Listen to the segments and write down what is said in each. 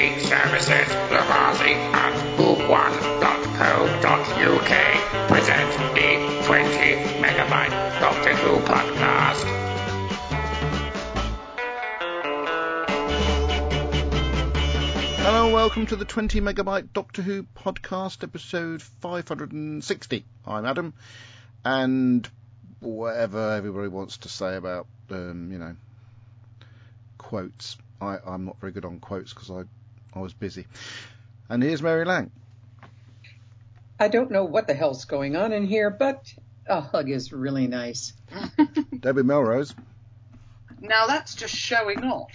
Free services, Lavazzi at book1.co.uk present the 20 megabyte Doctor Who podcast. Hello and welcome to the 20 megabyte Doctor Who podcast, episode 560. I'm Adam, and whatever everybody wants to say about, um, you know, quotes. I, I'm not very good on quotes because I, I was busy. And here's Mary Lang. I don't know what the hell's going on in here, but a hug is really nice. Debbie Melrose. Now that's just showing off.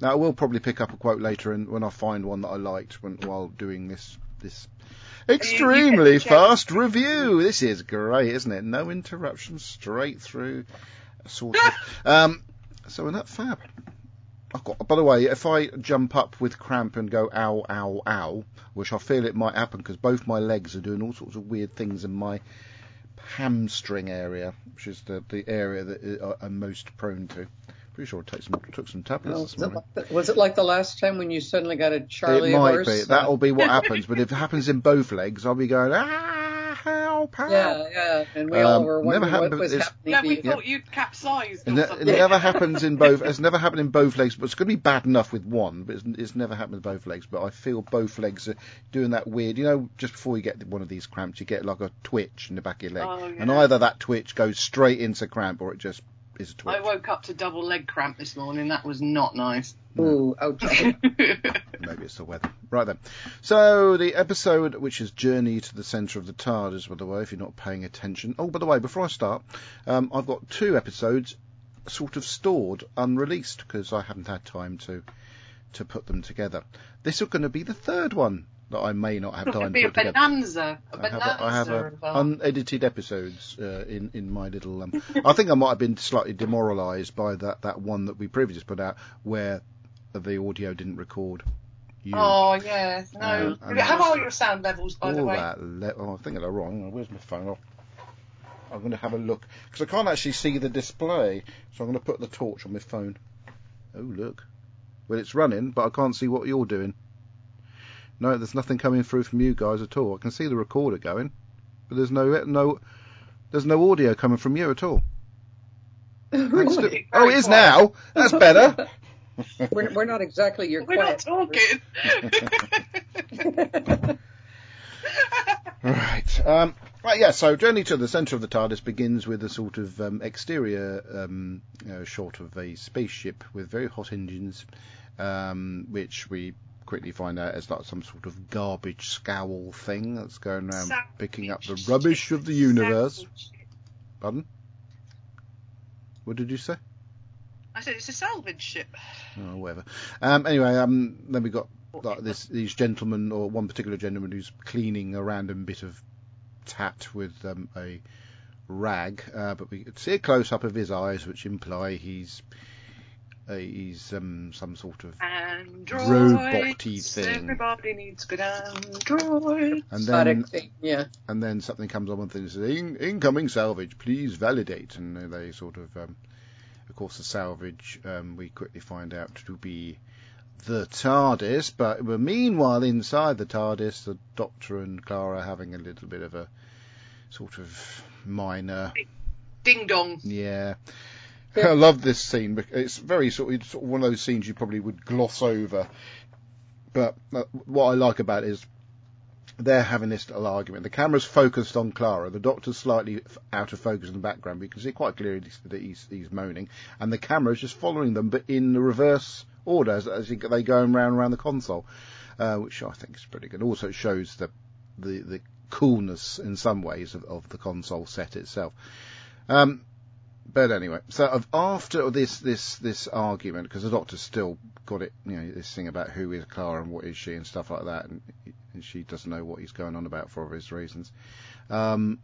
Now I will probably pick up a quote later, and when I find one that I liked when, while doing this this extremely check. fast review. This is great, isn't it? No interruptions, straight through. Sort of. um, so in that fab. Got, by the way, if I jump up with cramp and go ow, ow, ow, which I feel it might happen because both my legs are doing all sorts of weird things in my hamstring area, which is the, the area that I'm most prone to. Pretty sure I took some, took some tablets Well, this was, it morning. like the, was it like the last time when you suddenly got a Charlie it might horse? be. That'll be what happens. But if it happens in both legs, I'll be going, ah, help, help. Yeah, yeah, and we all Um, were never wondering happened, what was happening. No, to we you. thought you'd capsized It, or ne- it never happens in both. It's never happened in both legs, but it's going to be bad enough with one. But it's, it's never happened with both legs. But I feel both legs are doing that weird. You know, just before you get one of these cramps, you get like a twitch in the back of your leg, Oh, yeah. and either that twitch goes straight into cramp, or it just is a twitch. I woke up to double leg cramp this morning. That was not nice. Ooh, ouch. Maybe it's the weather. Right then. So the episode, which is Journey to the Centre of the TARDIS, by the way, if you're not paying attention. Oh, by the way, before I start, um, I've got two episodes sort of stored, unreleased, because I haven't had time to to put them together. This is going to be the third one that I may not have time to put together. bonanza. I have, bonanza. a, I have a unedited episodes uh, in in my little. Um, I think I might have been slightly demoralised by that that one that we previously put out where the audio didn't record. You. Oh yeah, no. Um, and How are your sound levels, by the all way? that. Le- oh, I think they're wrong. Where's my phone? Oh, I'm going to have a look because I can't actually see the display, so I'm going to put the torch on my phone. Oh look, well it's running, but I can't see what you're doing. No, there's nothing coming through from you guys at all. I can see the recorder going, but there's no no there's no audio coming from you at all. Thanks to- oh, it is quiet. now. That's better. we're, we're not exactly your We're not talking. Right. Um, right. Yeah. So, journey to the centre of the TARDIS begins with a sort of um, exterior um, uh, shot of a spaceship with very hot engines, um, which we quickly find out is like some sort of garbage scowl thing that's going around Salvage picking up the rubbish of the universe. Salvage ship. Pardon? What did you say? I said it's a salvage ship. Oh, whatever. Um, anyway, um, then we got like this these gentlemen or one particular gentleman who's cleaning a random bit of tat with um, a rag, uh, but we could see a close up of his eyes, which imply he's uh, he's um, some sort of Androids. Robot-y thing. Everybody needs good androids. and then thing, yeah. and then something comes on and says In- incoming salvage, please validate, and they sort of um, of course the salvage um, we quickly find out to be the TARDIS, but meanwhile inside the TARDIS, the Doctor and Clara are having a little bit of a sort of minor, Ding dong. yeah. Yeah. I love this scene. bec- It's very sort of, it's sort of one of those scenes you probably would gloss over, but uh, what I like about it is they're having this little argument. The camera's focused on Clara. The Doctor's slightly out of focus in the background. but you can see quite clearly that he's, he's moaning, and the camera's just following them, but in the reverse order as, as they go round and around the console, uh, which I think is pretty good. Also, shows the the, the coolness in some ways of, of the console set itself. Um, but anyway, so after this this this argument, because the Doctor's still got it, you know, this thing about who is Clara and what is she and stuff like that, and, and she doesn't know what he's going on about for obvious reasons. Um,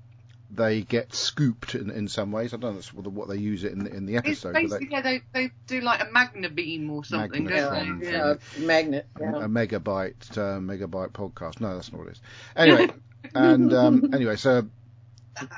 they get scooped in, in some ways. I don't know that's what, what they use it in the, in the It's episode, but basically, yeah, they, they do like a magna beam or something, don't they? Yeah, Yeah. magnet. they, Yeah. a megabyte uh, megabyte podcast. No, that's not what it is. Anyway, and um, anyway, so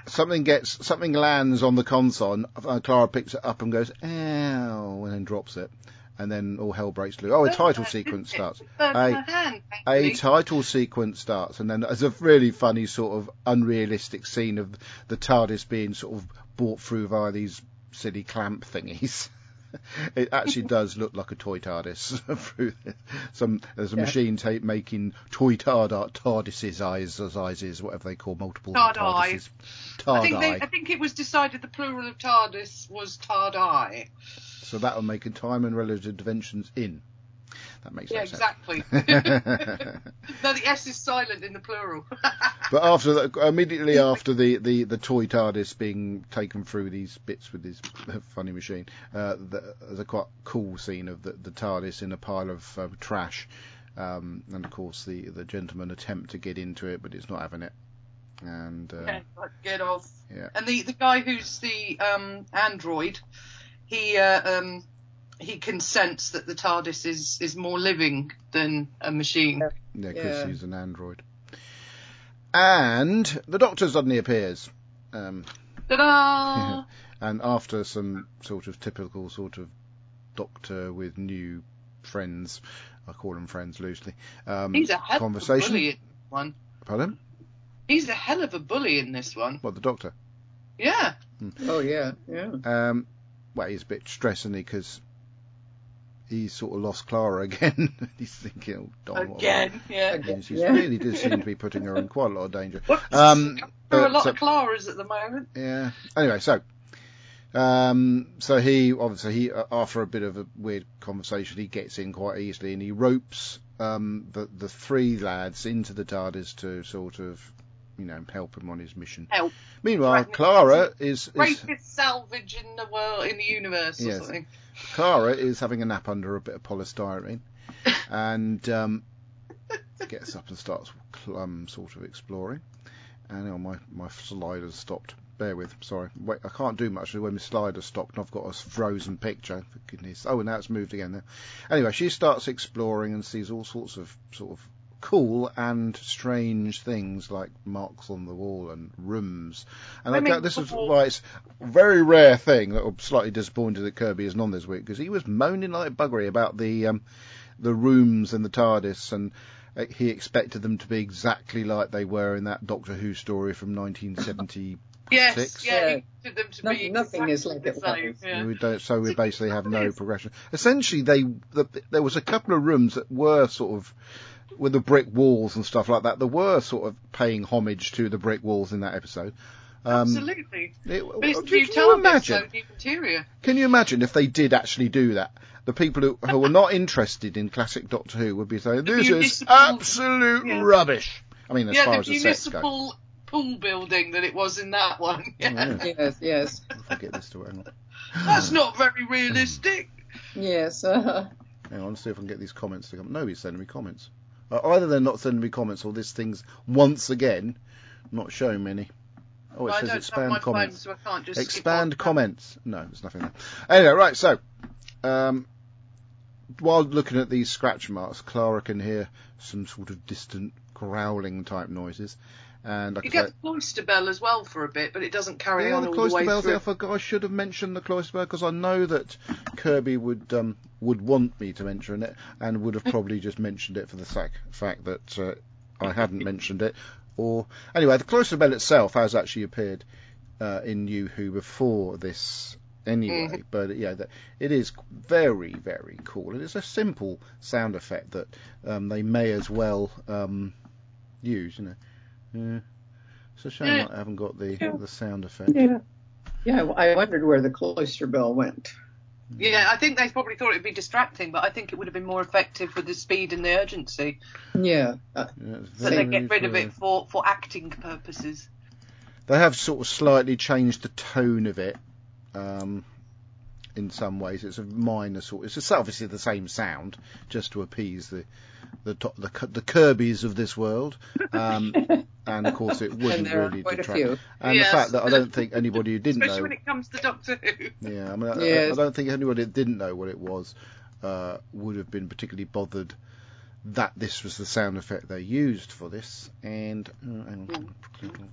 something gets something lands on the console, and uh, Clara picks it up and goes "ow" and then drops it. and then all hell breaks loose. Oh, a title sequence starts. A- hand, A title sequence starts, and then there's a really funny sort of unrealistic scene of the TARDIS being sort of brought through via these silly clamp thingies. It actually does look like a toy TARDIS. through some there's a Yeah. machine tape making toy tard TARDIS's eyes, as eyes is whatever they call multiple Tard TARDISes. I think, they. I think it was decided the plural of TARDIS was TARDI. So that will make a time and relative dimensions in. That makes Yeah, no sense. exactly. no, the S is silent in the plural. But after that, immediately after the, the, the toy TARDIS being taken through these bits with this funny machine, uh, the, there's a quite cool scene of the, the TARDIS in a pile of um, trash, um, and of course the the gentleman attempt to get into it, but it's not having it. And uh, Yeah, get off. Yeah. And the, the guy who's the um, android, he uh, um, he can sense that the TARDIS is, is more living than a machine. yeah, because Yeah. he's an android. And the Doctor suddenly appears. Um, Ta-da! and after some sort of typical sort of doctor with new friends, I call them friends loosely, um, He's a hell of a conversation. bully in one. Pardon? He's a hell of a bully in this one. What the doctor? Yeah. Oh yeah, yeah. Um, well, he's a bit stressed, isn't he? He's sort of lost Clara again. he's thinking, oh, Don, what Again. Yeah. Again. She Yeah. really does seem to be putting her in quite a lot of danger. Whoops. Um, There are a but, lot uh, of Claras at the moment. Yeah. Anyway, so um, so he obviously he uh, after a bit of a weird conversation, he gets in quite easily and he ropes um, the the three lads into the TARDIS to sort of you know help him on his mission. Help. Meanwhile. Clara is, is Greatest salvage in the world, in the universe, or Yes. something. Clara is having a nap under a bit of polystyrene, and um, gets up and starts um, sort of exploring. And oh, my my slider's stopped. Bear with, sorry. Wait, I can't do much when my slider's stopped and I've got a frozen picture. For goodness. Oh, and now it's moved again. Now, anyway, she starts exploring and sees all sorts of sort of cool and strange things like marks on the wall and rooms. And I Women got, this is before- why it's a very rare thing that I'm slightly disappointed that Kirby isn't on this week because he was moaning like buggery about the um, the rooms and the TARDIS and uh, he expected them to be exactly like they were in that Doctor Who story from 1970. Yes, Six. yeah, Yeah. he wanted them to No- be nothing is like exactly it the same, was. yeah. We don't, so we basically have no progression. Essentially, they the, there was a couple of rooms that were sort of with the brick walls and stuff like that. There were sort of paying homage to the brick walls in that episode. Um, Absolutely. it- But it's can you imagine? interior. Can you imagine if they did actually do that? The people who, who were not interested in classic Doctor Who would be saying, "This is absolute Yeah. rubbish." I mean, as yeah, far the as the sets go. municipal pool building that it was in that one. Yeah. Oh, yeah. Yes, yes, If I get this to hang on. That's not very realistic. yes. Uh, Hang on, see if I can get these comments to come. Nobody's sending me comments. Uh, either they're not sending me comments, or this thing's once again not showing many. Oh, it I says don't expand my comments. phone, so I can't just expand comments. No, there's nothing there. Anyway, right. So, um, while looking at these scratch marks, Clara can hear some sort of distant growling type noises, and like You get say, the cloister bell as well for a bit, but it doesn't carry yeah, on the all the cloister way bells. through. there. I forgot. I should have mentioned the cloister bell because I know that Kirby would um, would want me to mention it, and would have probably just mentioned it for the fact fact that uh, I hadn't mentioned it. Or anyway, the cloister bell itself has actually appeared uh, in New Who before this. Anyway, Mhm. but yeah, that it is very, very cool. It is a simple sound effect that um, they may as well um, use. You know, yeah. It's a shame Yeah. I haven't got the Yeah. the sound effect. yeah. Yeah, I wondered where the cloister bell went. Yeah, I think they probably thought it'd be distracting, but I think it would have been more effective with the speed and the urgency. Yeah. Uh, Yeah, So they get rid of it for, for acting purposes. They have sort of slightly changed the tone of it. Um, in some ways, it's a minor sort. It's just obviously the same sound, just to appease the the to- the, K- the Kirby's of this world. Um, and of course, it wouldn't there really are quite a detract. few. And Yes. the fact that I don't think anybody who didn't know Especially know when it comes to Doctor Who. Yeah, I mean, I, I- Yes. I don't think anybody that didn't know what it was uh, would have been particularly bothered that this was the sound effect they used for this. And hang on,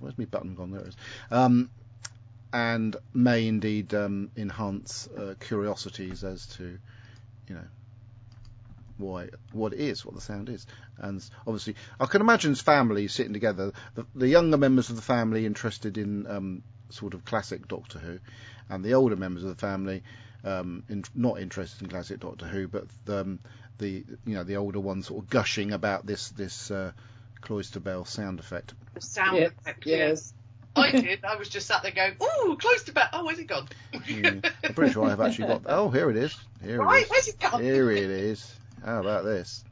where's my button gone? There it is. Um, and may indeed um, enhance uh, curiosities as to, you know, why what it is, what the sound is, and obviously I can imagine families sitting together, the, the younger members of the family interested in um, sort of classic Doctor Who, and the older members of the family um, in, not interested in classic Doctor Who, but um, the you know the older ones sort of gushing about this this uh, cloister bell sound effect. The sound Yes, effect. yeah. yes. I did. I was just sat there going, "Ooh, cloister bell. Oh, where's it gone? Yeah. I'm pretty sure I've actually got. Oh, here it is. Here right, it is. where's it gone? Here it is. How about this?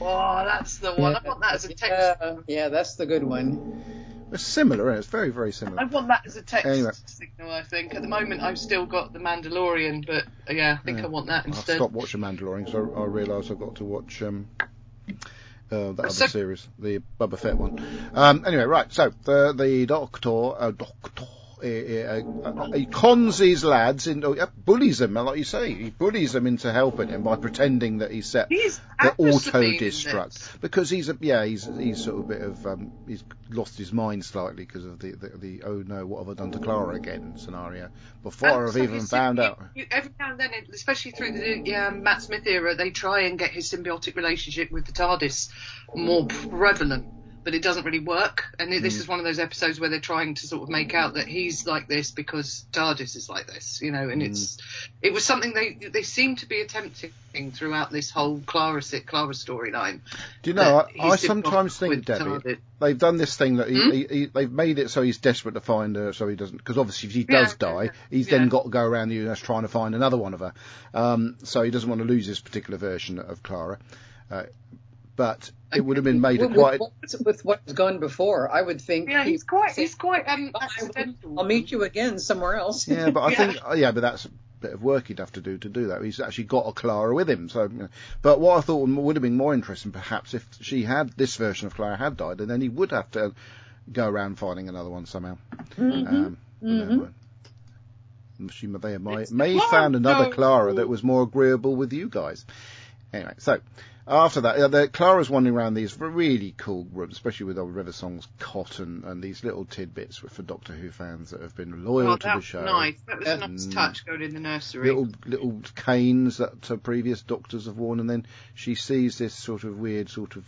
Oh, that's the one. I want that as a text. Yeah, yeah, that's the good one. It's similar. Isn't? It's very very similar. I want that as a text Anyway. signal. I think at the moment I've still got the Mandalorian, but yeah, I think Yeah. I want that instead. I've instead. stopped watching Mandalorian because I, I realised I've got to watch um, uh, that other series, the Boba Fett one. Um, anyway, right. So the the Doctor, uh, Doctor. Uh, uh, uh, he cons these lads into, uh, bullies them, like you say. He bullies them into helping him by pretending that he's set He's the auto destruct because he's a yeah he's he's sort of a bit of um, he's lost his mind slightly because of the, the the oh no what have I done to Clara again scenario. Before And I've so even found out. you- every now and then, especially through the um, Matt Smith era, they try and get his symbiotic relationship with the TARDIS more prevalent, but it doesn't really work. And this Mm. is one of those episodes where they're trying to sort of make out that he's like this because TARDIS is like this, you know. And Mm. it's it was something they they seem to be attempting throughout this whole Clara Clara storyline. Do you know? I, I sometimes think, Debbie, TARDIS. they've done this thing that he, Hmm? he, he, they've made it so he's desperate to find her, so he doesn't. Because obviously, if he Yeah, does die, yeah, he's yeah. then got to go around the universe trying to find another one of her. Um, so he doesn't want to lose this particular version of Clara. Uh, but it would have been made With, quite. with, with what's gone before, I would think. Yeah, he's quite he's quite um, I'll- meet you again somewhere else. Yeah, but I Yeah. think oh, yeah, but that's a bit of work he'd have to do to do that. He's actually got a Clara with him. So, you know. but what I thought would have been more interesting, perhaps, if she had this version of Clara had died, and then he would have to go around finding another one somehow. Um, but never mind. She may, may, may the found another Clara. Clara that was more agreeable with you guys. Anyway, so after that, uh, the, Clara's wandering around these really cool rooms, especially with old River Song's cotton and these little tidbits for Doctor Who fans that have been loyal Oh, to that the was show. nice. That was a nice touch going in the nursery. Little little canes that uh, previous doctors have worn, and then she sees this sort of weird sort of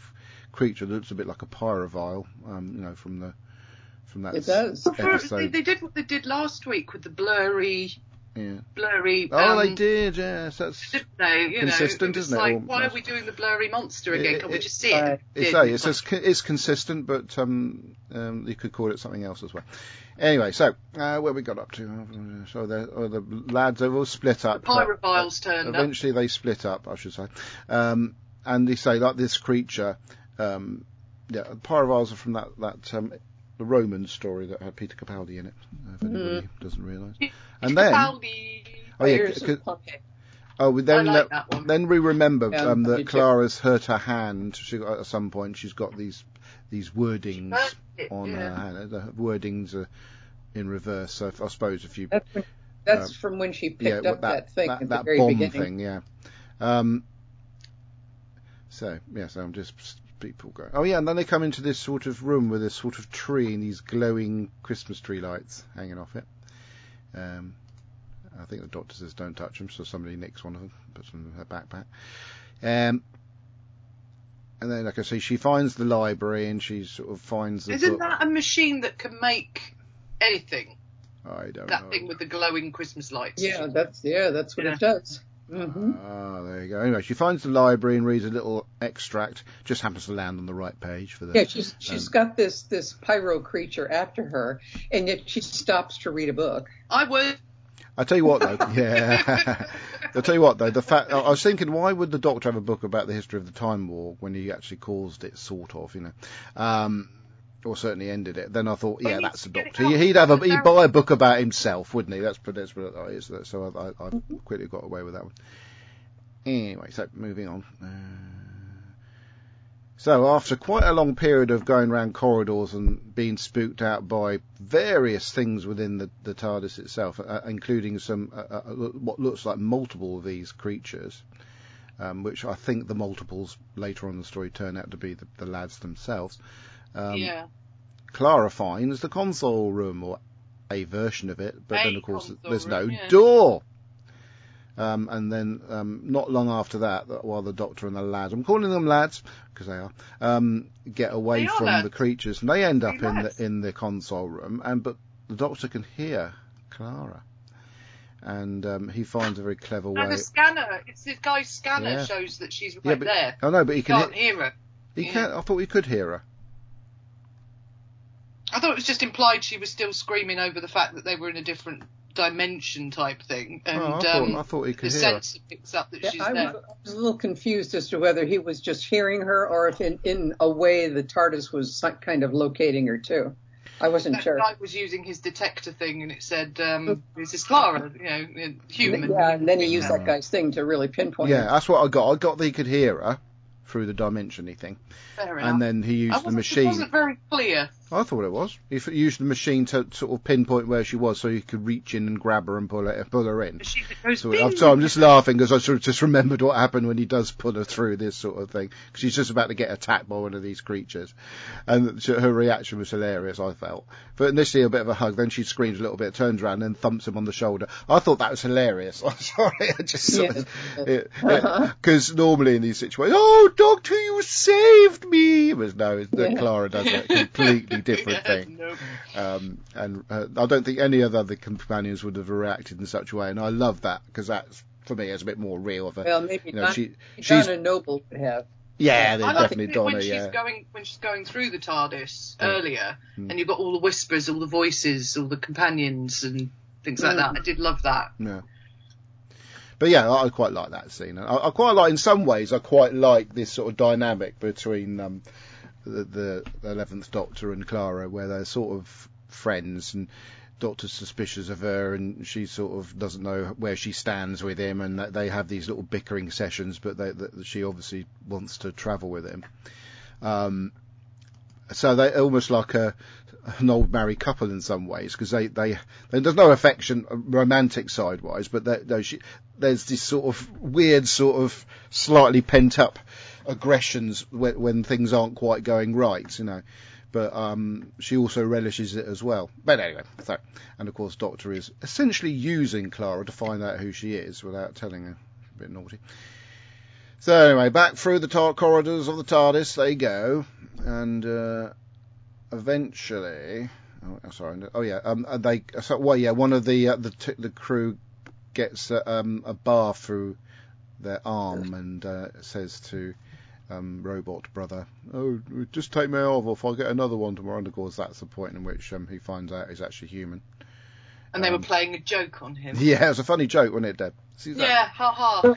creature that looks a bit like a pyrovile, um, you know, from the from that It does. Well, for- they, they did what they did last week with the blurry, Yeah. blurry. Oh, um, they did. Yes, that's Didn't? You Consistent, know, it was isn't it? like, Or- why are we doing the blurry monster again? It- Can we just see it? Right. It's, a, it's, as, it's consistent, but um, um, you could call it something else as well. Anyway, so uh, where we got up to? So the, oh, the lads have all split the up. pyroviles turned up. Eventually, they split up, I should say, um, and they say like this creature. Um, yeah, pyroviles are from that that um, the Roman story that had Peter Capaldi in it. uh, If anybody doesn't realise. And then, Capaldi. oh yeah, Fires c- of c- Pompeii. oh we then I like uh, that one. then we remember Yeah, um, that too. Clara's hurt her hand. She got at some point. She's got these these wordings it, on yeah. her hand. The wordings are in reverse. So if, I suppose if you That's, when, that's Uh, from when she picked yeah, up that, thing that, at that the very bomb beginning. thing, yeah. Um, so yeah, so I'm just people go. Oh yeah, and then they come into this sort of room with this sort of tree and these glowing Christmas tree lights hanging off it. Um, I think the doctor says don't touch them, so somebody nicks one of them, puts them in her backpack. Um, and then, like I say, she finds the library and she sort of finds the Isn't book. that a machine that can make anything? I don't know. That know. thing with the glowing Christmas lights. Yeah, that's yeah, that's what Yeah. it does. Hmm Ah, there you go. Anyway, she finds the library and reads a little extract. Just happens to land on the right page for the. Yeah, she's she's Um, got this this pyro creature after her, and yet she stops to read a book. I would. I tell you what, though. yeah. I tell you what, though. The fact I was thinking, why would the Doctor have a book about the history of the Time War when he actually caused it, sort of, you know, um, or certainly ended it? Then I thought, yeah, that's the needs to get Doctor. He'd have a he'd buy a book about himself, wouldn't he? That's that's what it is. So I, I, I Mm-hmm. quickly got away with that one. Anyway, so moving on. Uh, so after quite a long period of going around corridors and being spooked out by various things within the, the TARDIS itself, uh, including some uh, uh, what looks like multiple of these creatures, um, which I think the multiples later on in the story turn out to be the, the lads themselves. Um, yeah. Clara finds the console room or a version of it, but A then of course there's no yeah. door. Um, and then um, not long after that, while the doctor and the lads, I'm calling them lads because they are, um, get away are from lads. the creatures, and they end up in the in the console room, and but the doctor can hear Clara, and um, he finds a very clever way. the scanner. It's the guy's scanner Yeah. shows that she's right Yeah, but- there. Oh no, but he You can can't hear. hear her. He yeah. can. I thought he could hear her. I thought it was just implied she was still screaming over the fact that they were in a different dimension type thing, and oh, I, um, thought, I thought he the could hear her. sensor picks up that Yeah, she's I, there. was, I was a little confused as to whether he was just hearing her or if in, in a way the TARDIS was kind of locating her too. I wasn't That sure. guy was using his detector thing, and it said, um, "This is Clara, you know, human." Yeah, and then he used that guy's thing to really pinpoint. Yeah, her. that's what I got. I got that he could hear her through the dimensiony thing, Fair enough. and then he I used the wasn't, It machine. wasn't very clear. I thought it was. He f- used the machine to sort of pinpoint where she was, so he could reach in and grab her and pull her, pull her in. The sheep that goes, So I'm, so I'm just laughing because I sort of just remembered what happened when he does pull her through this sort of thing. Because she's just about to get attacked by one of these creatures, and so her reaction was hilarious. I felt, but initially a bit of a hug, then she screams a little bit, turns around, and thumps him on the shoulder. I thought that was hilarious. I'm sorry, I just sort Yeah. because uh-huh. normally in these situations, oh Doctor, you saved me. But no, it's, Yeah. Clara does a completely different thing. nope. Um, and uh, I don't think any of the other companions would have reacted in such a way. And I love that because that's for me is a bit more real of a. Well, maybe you know, Don- she, she's Donna Noble would have. yeah, like definitely it Donna. when she's going when she's going through the TARDIS Yeah. earlier, Mm. and you've got all the whispers, all the voices, all the companions, and things like that. I did love that. yeah. But yeah, I, I quite like that scene. I, I quite like, in some ways, I quite like this sort of dynamic between um, the the Eleventh Doctor and Clara, where they're sort of friends and. Doctor's suspicious of her, and she sort of doesn't know where she stands with him, and they have these little bickering sessions. But they, she obviously wants to travel with him. Um, so they're almost like a an old married couple in some ways because they, they there's no affection uh, romantic side wise, but they, they, she, there's this sort of weird sort of slightly pent up aggressions when, when things aren't quite going right, you know. But um, she also relishes it as well. But anyway, so and of course, Doctor is essentially using Clara to find out who she is without telling her. A bit naughty. So anyway, back through the tar- corridors of the TARDIS they go, and uh, eventually, oh, sorry, oh yeah, um, they, so, well, yeah, one of the uh, the t- the crew gets uh, um, a bar through their arm and uh, says to um, robot brother, "Oh, just take me off, I'll get another one tomorrow." And of course, that's the point in which um, he finds out he's actually human. And they Um, were playing a joke on him. Yeah, it was a funny joke, wasn't it, Deb? See that? Yeah, ha ha.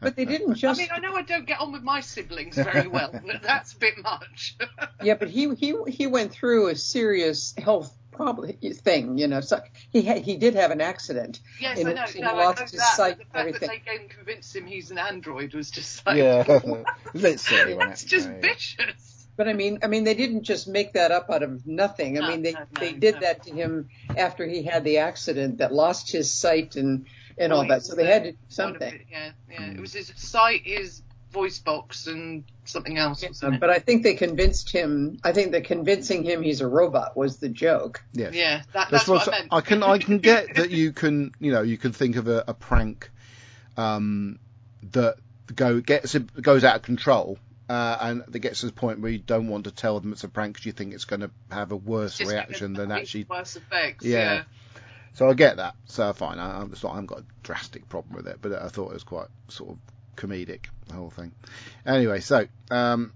But they didn't I mean, I know I don't get on with my siblings very well, but that's a bit much. Yeah, but he he he went through a serious health problem thing. You know, so he had, he did have an accident. yes, In I know. which he No, I know lost that. sight the fact everything. that they can convince him he's an android was just like, Yeah, it's a bit that's just Yeah, yeah. vicious. But I mean, I mean, they didn't just make that up out of nothing. I No, mean, they no, no, they did no. that to him after he had the accident that lost his sight and and all that. So they had to do something. it, Yeah, yeah. Mm. It was his sight, his voice box, and something else. wasn't? But I think they convinced him. I think that convincing him he's a robot was the joke. Yes. yeah, that, That's that's what what I meant. I can I can get that you can you know you can think of a, a prank um, that go gets goes out of control uh, and that gets to the point where you don't want to tell them it's a prank because you think it's going to have a worse reaction than actually. worse effects. Yeah. Yeah. So I get that. So fine. I, I'm not, I haven't got a drastic problem with it, but I thought it was quite sort of comedic the whole thing. Anyway, so um,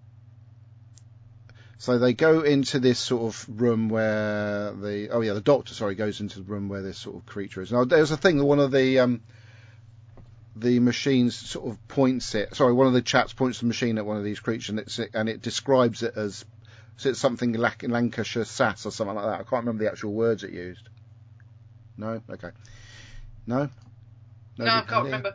so they go into this sort of room where the oh yeah the doctor sorry goes into the room where this sort of creature is. Now there's a thing that one of the um, the machines sort of points it. Sorry, one of the chaps points the machine at one of these creatures and, it's, and it describes it as so it's something Lac- Lancashire sass or something like that. I can't remember the actual words it used. No, okay, no. No, I can't remember.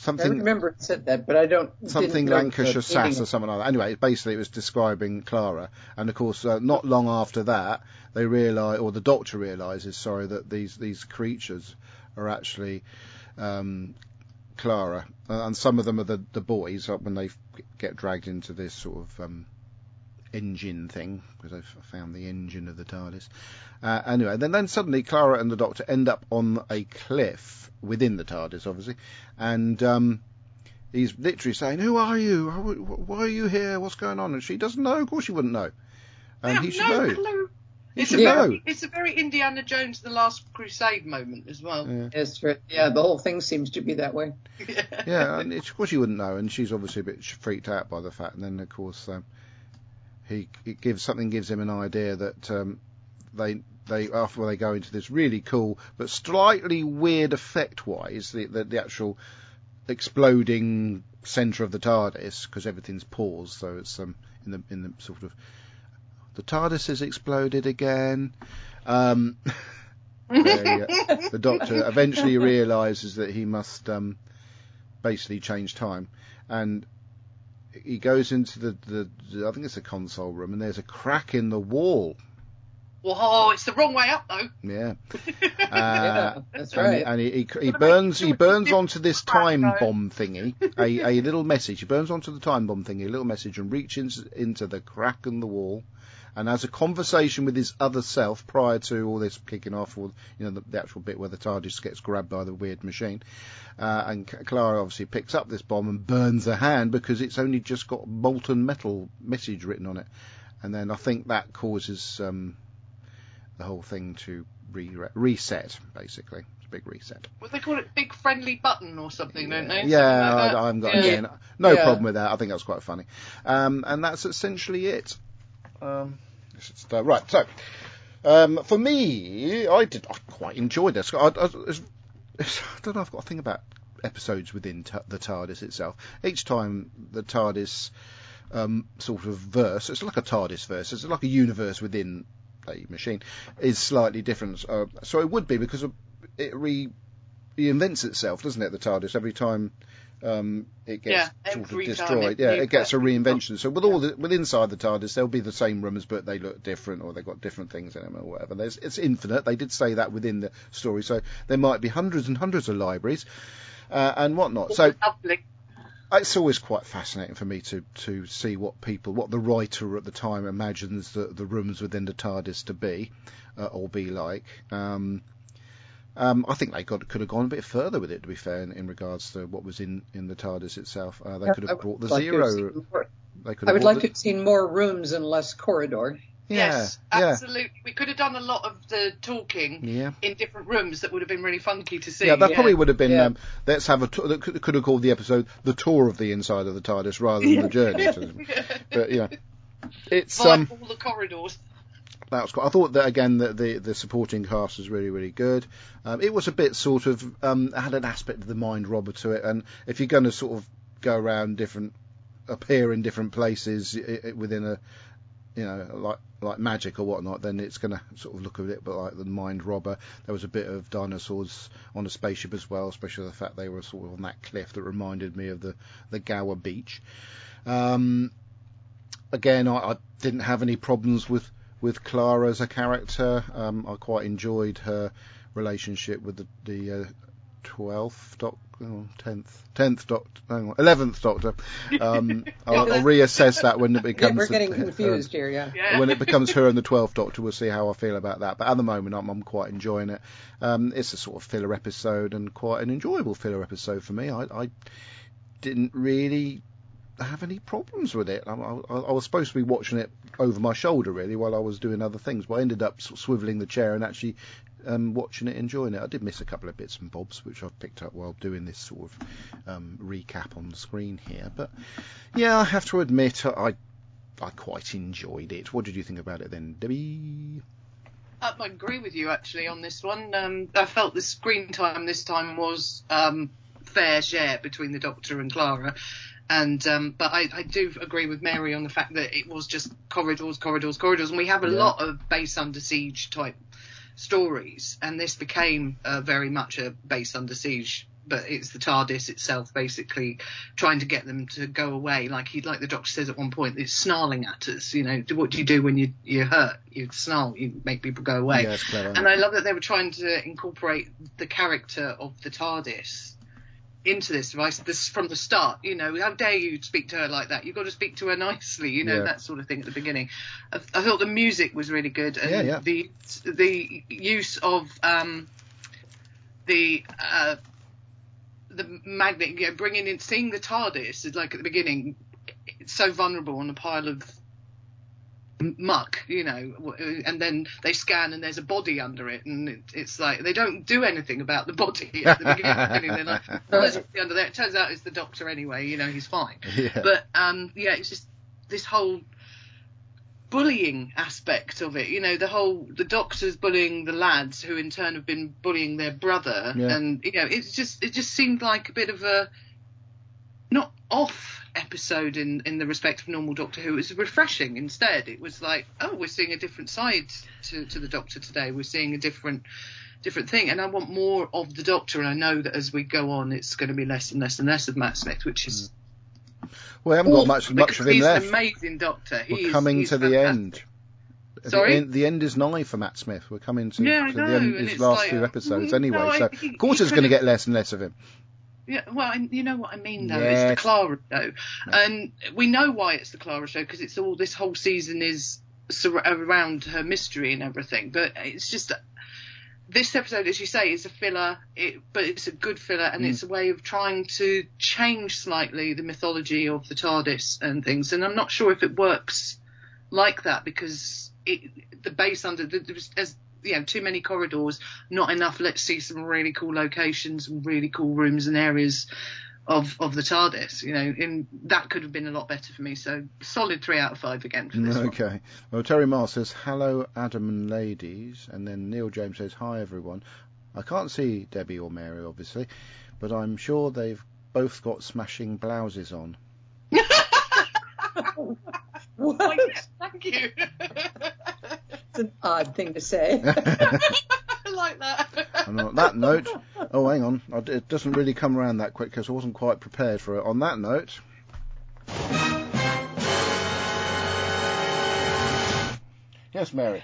I Something remember it said that, but I don't. something didn't know the Lancashire sass or something like that. Anyway, basically it was describing Clara, and of course, uh, not long after that, they realise, or the Doctor realises, sorry, that these these creatures are actually um, Clara, and some of them are the the boys uh, when they get dragged into this sort of um, engine thing because I've found the engine of the TARDIS. Uh, anyway, then then suddenly Clara and the Doctor end up on a cliff within the TARDIS, obviously, and um, he's literally saying, "Who are you? Why are you here? What's going on?" And she doesn't know. Of course, she wouldn't know. And Yeah, he should no know. clue. He It's a, know. very, it's a very Indiana Jones the Last Crusade moment as well. Yeah. It's right. Yeah, the whole thing seems to be that way. yeah, and it's, of course you wouldn't know, and she's obviously a bit freaked out by the fact. And then of course um, he it gives something gives him an idea that um, they they after they go into this really cool but slightly weird effect wise the, the the actual exploding centre of the TARDIS because everything's paused, so it's um in the in the sort of the TARDIS has exploded again. Um, where, uh, the Doctor eventually realises that he must um, basically change time, and he goes into the, the, the I think it's a console room, and there's a crack in the wall. Whoa, it's the wrong way up though. Yeah, yeah, uh, that's and, right. and he, he, he burns he burns onto this time bomb thingy, a, a little message. He burns onto the time bomb thingy, a little message, and reaches into the crack in the wall, and has a conversation with his other self prior to all this kicking off, or you know the, the actual bit where the TARDIS gets grabbed by the weird machine. Uh, and Clara obviously picks up this bomb and burns her hand because it's only just got molten metal message written on it, and then I think that causes um, the whole thing to re- reset basically. It's a big reset. Well, they call it Big Friendly Button or something, don't they? Yeah, like. I, haven't got Yeah. again. No Yeah. problem with that. I think that's quite funny. Um, and that's essentially it. Um, let's just, uh, right, so um, for me, I did. I quite enjoyed this. I, I, I don't know. I've got a thing about episodes within t- the TARDIS itself. Each time the TARDIS um, sort of verse, it's like a TARDIS verse. It's like a universe within a machine is slightly different. Uh, so it would be because it re reinvents itself, doesn't it? The TARDIS every time um, it gets Yeah, sort of destroyed. it yeah, it gets a reinvention. So with all the, with inside the TARDIS, there'll be the same rooms, but they look different, or they've got different things in them, or whatever. There's, it's infinite. They did say that within the story, so there might be hundreds and hundreds of libraries. Uh, and whatnot. So Lovely. it's always quite fascinating for me to to see what people, what the writer at the time imagines the the rooms within the TARDIS to be, uh, or be like. Um, um, I think they got, could have gone a bit further with it, to be fair, in, in regards to what was in, in the TARDIS itself. Uh, they could have brought the like zero. They could I would like the, to have seen more rooms and less corridor. yeah, yes, yeah, absolutely. We could have done a lot of the talking yeah. in different rooms that would have been really funky to see. Yeah, that yeah. probably would have been. Yeah. Um, let's have a. T- that could, could have called the episode "The Tour of the Inside of the TARDIS" rather than the journey. to- but yeah, it's Via um. all the corridors. That was quite. I thought that again that the the supporting cast was really really good. Um, it was a bit sort of um, had an aspect of the mind robber to it, and if you're going to sort of go around different, appear in different places i i within a, you know, like like magic or whatnot, then it's going to sort of look a bit like the mind robber. There was a bit of dinosaurs on a spaceship as well, especially the fact they were sort of on that cliff that reminded me of the the Gower Beach. Um, again, I, I didn't have any problems with with Clara as a character. Um, I quite enjoyed her relationship with the the uh, twelfth Doctor, oh, tenth, tenth Doctor, eleventh Doctor. Um, I'll, I'll reassess that when it Yeah, becomes. we're the- getting her- confused here, yeah. Yeah. when it becomes her and the Twelfth Doctor, we'll see how I feel about that. But at the moment, I'm, I'm quite enjoying it. Um, it's a sort of filler episode and quite an enjoyable filler episode for me. I, I didn't really have any problems with it. I, I, I was supposed to be watching it over my shoulder really while I was doing other things, but I ended up swiveling the chair and actually um, watching it, enjoying it. I did miss a couple of bits and bobs which I've picked up while doing this sort of um, recap on the screen here. But yeah, I have to admit I I quite enjoyed it. What did you think about it then, Debbie? I agree with you actually on this one. Um, I felt the screen time this time was um, fair share between the Doctor and Clara. And um, but I, I do agree with Mary on the fact that it was just corridors, corridors, corridors, and we have a Yeah. lot of base under siege type stories, and this became uh, very much a base under siege. But it's the TARDIS itself basically trying to get them to go away. Like he, like the Doctor says at one point, it's snarling at us. You know, what do you do when you you're hurt? You snarl. You make people go away. Yeah, clever. And I love that they were trying to incorporate the character of the TARDIS into this device this from the start. You know, how dare you speak to her like that? You've got to speak to her nicely. You know, Yeah. that sort of thing at the beginning. I, I thought the music was really good, and Yeah, yeah. the the use of um, the uh, the magnet, you know, bringing in, seeing the TARDIS is like at the beginning, it's so vulnerable on a pile of muck, you know, and then they scan and there's a body under it, and it, it's like they don't do anything about the body at the beginning. They're like, oh, there's a under there. It turns out it's the doctor anyway. You know, he's fine. Yeah. But um, yeah, it's just this whole bullying aspect of it. You know, the whole the doctors bullying the lads who in turn have been bullying their brother, Yeah. and you know, it's just it just seemed like a bit of a not off episode in in the respect of normal Doctor Who. It was refreshing. Instead, it was like, oh, we're seeing a different side to to the Doctor today. We're seeing a different different thing and I want more of the doctor and I know that as we go on it's going to be less and less and less of Matt Smith which is Well, we haven't got much much of him he's left. an amazing doctor. He We're is- coming he's to the fantastic. end. The Sorry? end, the end is nigh for Matt Smith. We're coming to, Yeah, to know, the end and his last like, few episodes mm, anyway. no, I- so he- of course it's going to get less and less of him. Yeah, well, and you know what I mean though. It's the Clara show, and we know why it's the Clara show because it's all this whole season is around her mystery and everything. But it's just this episode, as you say, is a filler, it, but it's a good filler, and Mm. it's a way of trying to change slightly the mythology of the TARDIS and things. And I'm not sure if it works like that because it, the base under the, as you know too many corridors, not enough. Let's see some really cool locations and really cool rooms and areas of of the TARDIS. You know, in that could have been a lot better for me. So solid three out of five again for this one. Okay. Well, Terry Mars says, hello, Adam and ladies. And then Neil James says, hi, everyone. I can't see Debbie or Mary, obviously, but I'm sure they've both got smashing blouses on. Oh, What? yeah, thank you. An odd thing to say. I like that. And on that note, oh, hang on, it doesn't really come around that quick because I wasn't quite prepared for it. On that note, yes, Mary.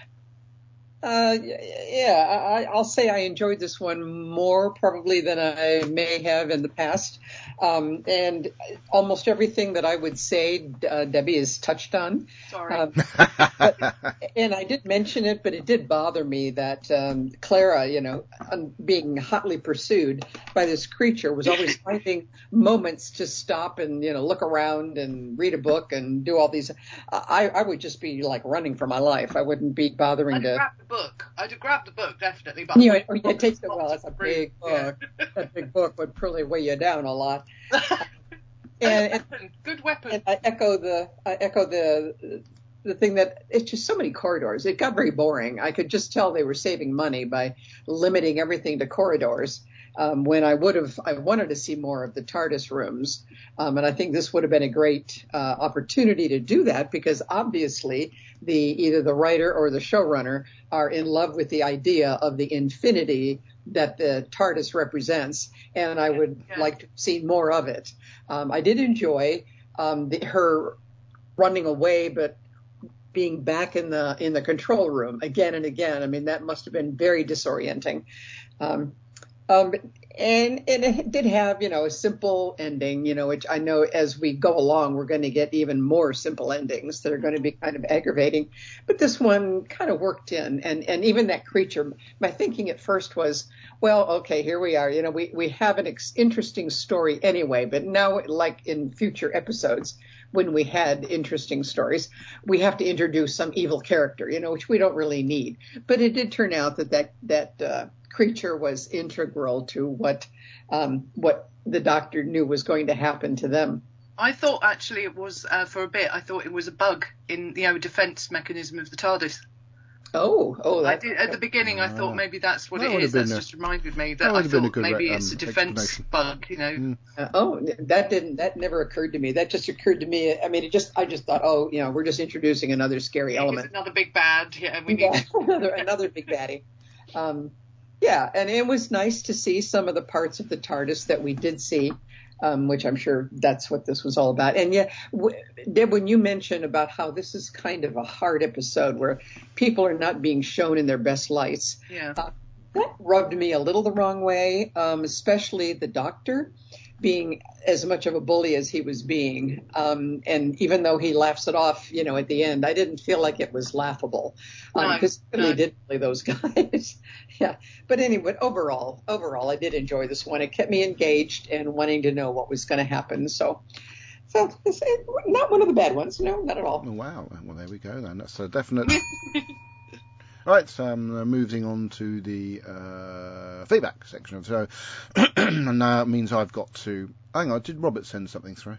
Uh, yeah, I, I- I'll say I enjoyed this one more probably than I may have in the past. Um, and almost everything that I would say, uh, Debbie has touched on. Sorry. Um, and I did mention it, but it did bother me that um, Clara, you know, um, being hotly pursued by this creature, was always finding moments to stop and you know look around and read a book and do all these. I, I would just be like running for my life. I wouldn't be bothering to. Grab book. I'd have grabbed the book definitely, but You know, it, it takes a while. It's a big Yeah. book. That big book would probably weigh you down a lot. And, and weapon, good weapon. and I echo the I echo the the thing that it's just so many corridors. It got very boring. I could just tell they were saving money by limiting everything to corridors. Um, when I would have, I wanted to see more of the TARDIS rooms, um, and I think this would have been a great uh, opportunity to do that because obviously the either the writer or the showrunner are in love with the idea of the infinity that the TARDIS represents, and I would Yeah. like to see more of it. Um, I did enjoy um, the, her running away, but being back in the in the control room again and again. I mean, that must have been very disorienting. Um, um, and and it did have you know a simple ending, you know, which I know as we go along we're going to get even more simple endings that are going to be kind of aggravating. But this one kind of worked in, and and even that creature. My thinking at first was, well, okay, here we are. You know, we we have an ex- interesting story anyway, but now like in future episodes when we had interesting stories, we have to introduce some evil character, you know, which we don't really need. But it did turn out that that that uh, creature was integral to what um, what the doctor knew was going to happen to them. I thought actually it was uh, for a bit. I thought it was a bug in the you know, defense mechanism of the TARDIS. Oh, oh, I that, did at the beginning. I Ah. thought maybe that's what That it would is. That's a- just reminded me that that I have been a thought maybe re- it's a um, defense bug. You know, Mm. Uh, oh, that didn't that never occurred to me. That just occurred to me. I mean, it just I just thought, oh, you know, we're just introducing another scary Here's element. another big bad. Yeah, we need. Yeah, another another big baddie. Um, yeah, and it was nice to see some of the parts of the TARDIS that we did see, um, which I'm sure that's what this was all about. And yeah, w- Deb, when you mentioned about how this is kind of a hard episode where people are not being shown in their best lights, Yeah. that rubbed me a little the wrong way, um, especially the doctor. Being as much of a bully as he was being. Um, and even though he laughs it off, you know, at the end, I didn't feel like it was laughable because No, um, really no. did play those guys. yeah. But anyway, overall, overall, I did enjoy this one. It kept me engaged and wanting to know what was going to happen. So, so it's not one of the bad ones. No, not at all. Wow. Well, there we go then. That's a definite. right, so um, moving on to the uh, feedback section of the show. and now it means I've got to. Hang on, did Robert send something through?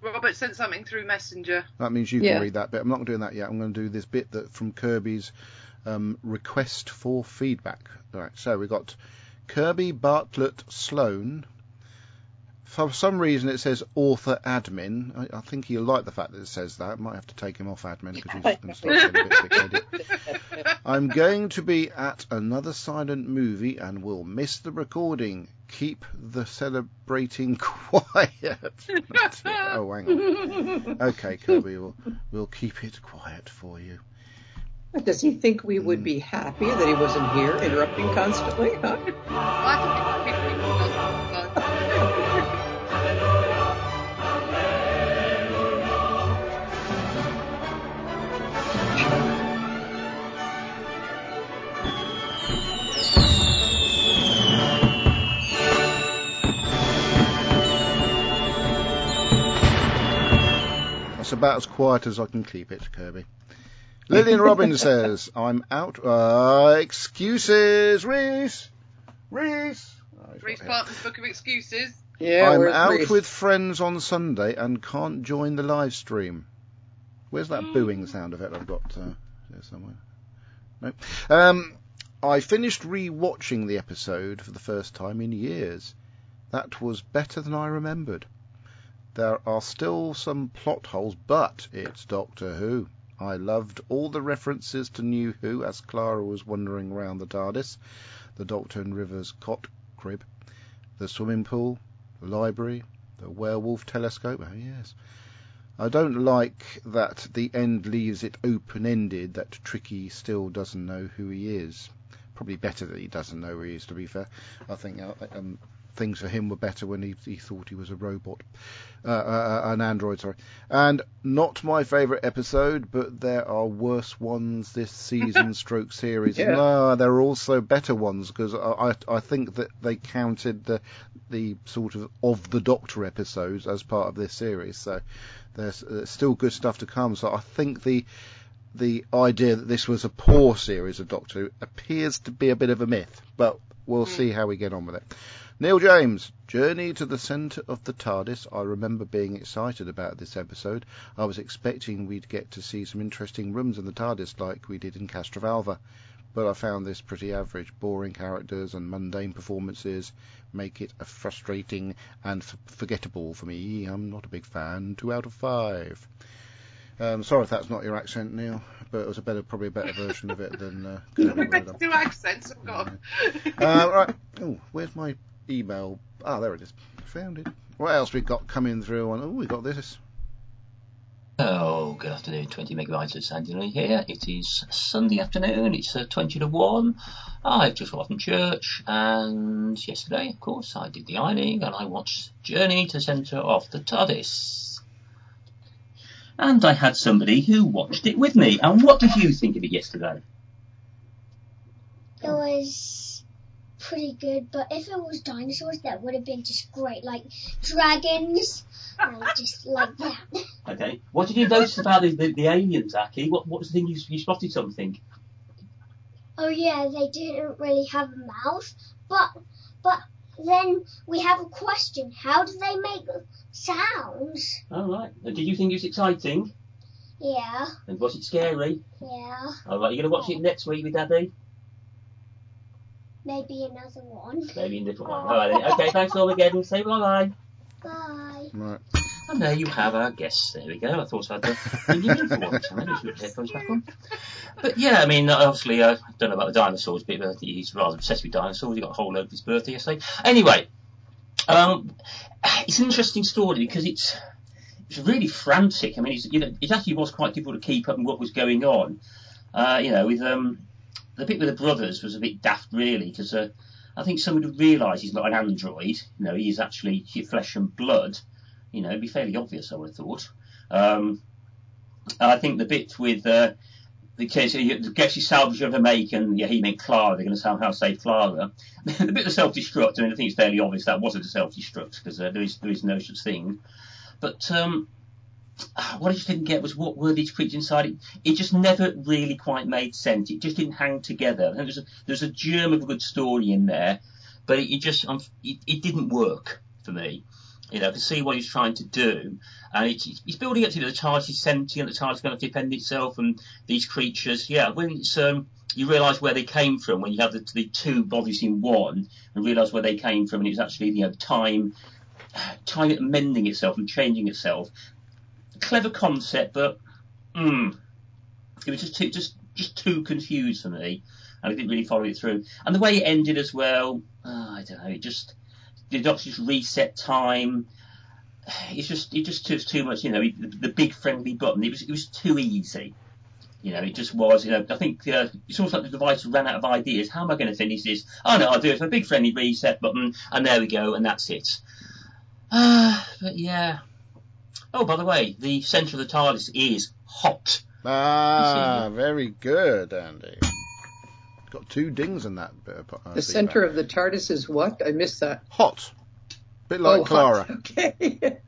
Robert sent something through Messenger. That means you Yeah. can read that bit. I'm not doing that yet. I'm going to do this bit that from Kirby's um, request for feedback. All right, so we've got Kirby Bartlett Sloan. For some reason, it says author admin. I, I think he'll like the fact that it says that. Might have to take him off admin because he's going to start getting a bit thick-headed. I'm going to be at another silent movie and will miss the recording. Keep the celebrating quiet. Oh, hang on. Okay, Kirby, we'll, we'll keep it quiet for you. Does he think we would be happy that he wasn't here interrupting constantly? Huh? About as quiet as I can keep it, Kirby. Lillian Robbins says, I'm out. Uh, excuses, Reese! Reese! Oh, he's Reese not here. Book of excuses. Yeah, I'm out Reese? with friends on Sunday and can't join the live stream. Where's that booing sound effect I've got uh, there somewhere? No. Um, I finished re-watching the episode for the first time in years. That was better than I remembered. There are still some plot holes, but it's Doctor Who. I loved all the references to New Who as Clara was wandering around the TARDIS, the Doctor and River's cot crib, the swimming pool, the library, the werewolf telescope. Oh, yes. I don't like that the end leaves it open ended that Tricky still doesn't know who he is. Probably better that he doesn't know who he is, to be fair. I think uh, um, things for him were better when he, he thought he was a robot. Uh, uh, uh, an android, sorry. And not my favourite episode, but there are worse ones this season stroke series. Yeah. No, there are also better ones because I, I, I think that they counted the the sort of of the Doctor episodes as part of this series. So there's uh, still good stuff to come. So I think the the idea that this was a poor series of Doctor Who appears to be a bit of a myth, but we'll see how we get on with it. Neil James, Journey to the Centre of the TARDIS. I remember being excited about this episode. I was expecting we'd get to see some interesting rooms in the TARDIS like we did in Castrovalva, but I found this pretty average. Boring characters and mundane performances make it a frustrating and f- forgettable for me. I'm not a big fan. Two out of five. Um, sorry if that's not your accent, Neil, but it was a better, probably a better version of it than uh, Kirby would have done. Two accents. Oh God. Uh, right. Oh, where's my email? Ah, there it is. Found it. What else we got coming through? On oh, we've got this. Oh, good afternoon, 20 megabytes of Sandy Lee here. It is Sunday afternoon, it's uh, 20 to 1. I've just got from church, and yesterday, of course, I did the ironing and I watched Journey to Centre of the TARDIS. And I had somebody who watched it with me. And what did you think of it yesterday? It was pretty good, but if it was dinosaurs, that would have been just great, like dragons, and just like that. Okay. What did you notice about the, the, the aliens, Aki? What, what was the thing you, you spotted something? Oh yeah, they didn't really have a mouth, but but then we have a question: How do they make sounds? All right. Did you think it was exciting? Yeah, And was it scary? yeah, All right, you're going to watch it next week with Daddy? Maybe another one. Maybe in a different one. All right, then. okay. Thanks all again. Say bye bye. Bye. Right. And there you have our guests. There we go. I thought I'd uh, you in for once. I maybe put headphones back on. But yeah, I mean, obviously, uh, I don't know about the dinosaurs, but uh, he's rather obsessed with dinosaurs. He got a whole load of his birthday yesterday. Anyway, um, it's an interesting story because it's it's really frantic. I mean, it's, you know, it actually was quite difficult to keep up with what was going on. Uh, you know, with um, the bit with the brothers was a bit daft, really, because uh, I think somebody would realise he's not an android. You know, he is actually flesh and blood. You know, it'd be fairly obvious, I would have thought. Um, I think the bit with uh, the case the Getsy salvage of make and yeah, he meant Clara. They're going to somehow save Clara. the bit of self-destruct. I mean, I think it's fairly obvious that wasn't a self-destruct because uh, there is there is no such thing. But um, what I just didn't get was what were these creatures inside it. It just never really quite made sense. It just didn't hang together. There's a, there's a germ of a good story in there, but it, it just um, it, it didn't work for me. You know, I can see what he's trying to do, and it's, he's building up to the TARDIS is sentient, the TARDIS is going to defend itself, and these creatures. Yeah, when it's um, you realise where they came from when you have the, the two bodies in one, and realise where they came from, and it's actually you know time, time mending itself and changing itself. Clever concept, but mm, it was just too, just just too confused for me, and I didn't really follow it through. And the way it ended as well, uh, I don't know, it just the just reset time. It's just it just took too much, you know. The, big friendly button. It was it was too easy. You know, it just was. You know, I think uh, it's almost like the device ran out of ideas. How am I going to finish this? Oh no, I'll do it for a big friendly reset button, and there we go, and that's it. Uh, but yeah. Oh, by the way, the centre of the TARDIS is hot. Ah, very good, Andy. Got two dings in that bit. Of, uh, The center of the TARDIS is what? I missed that. hot, bit like oh, Clara. hot. Okay.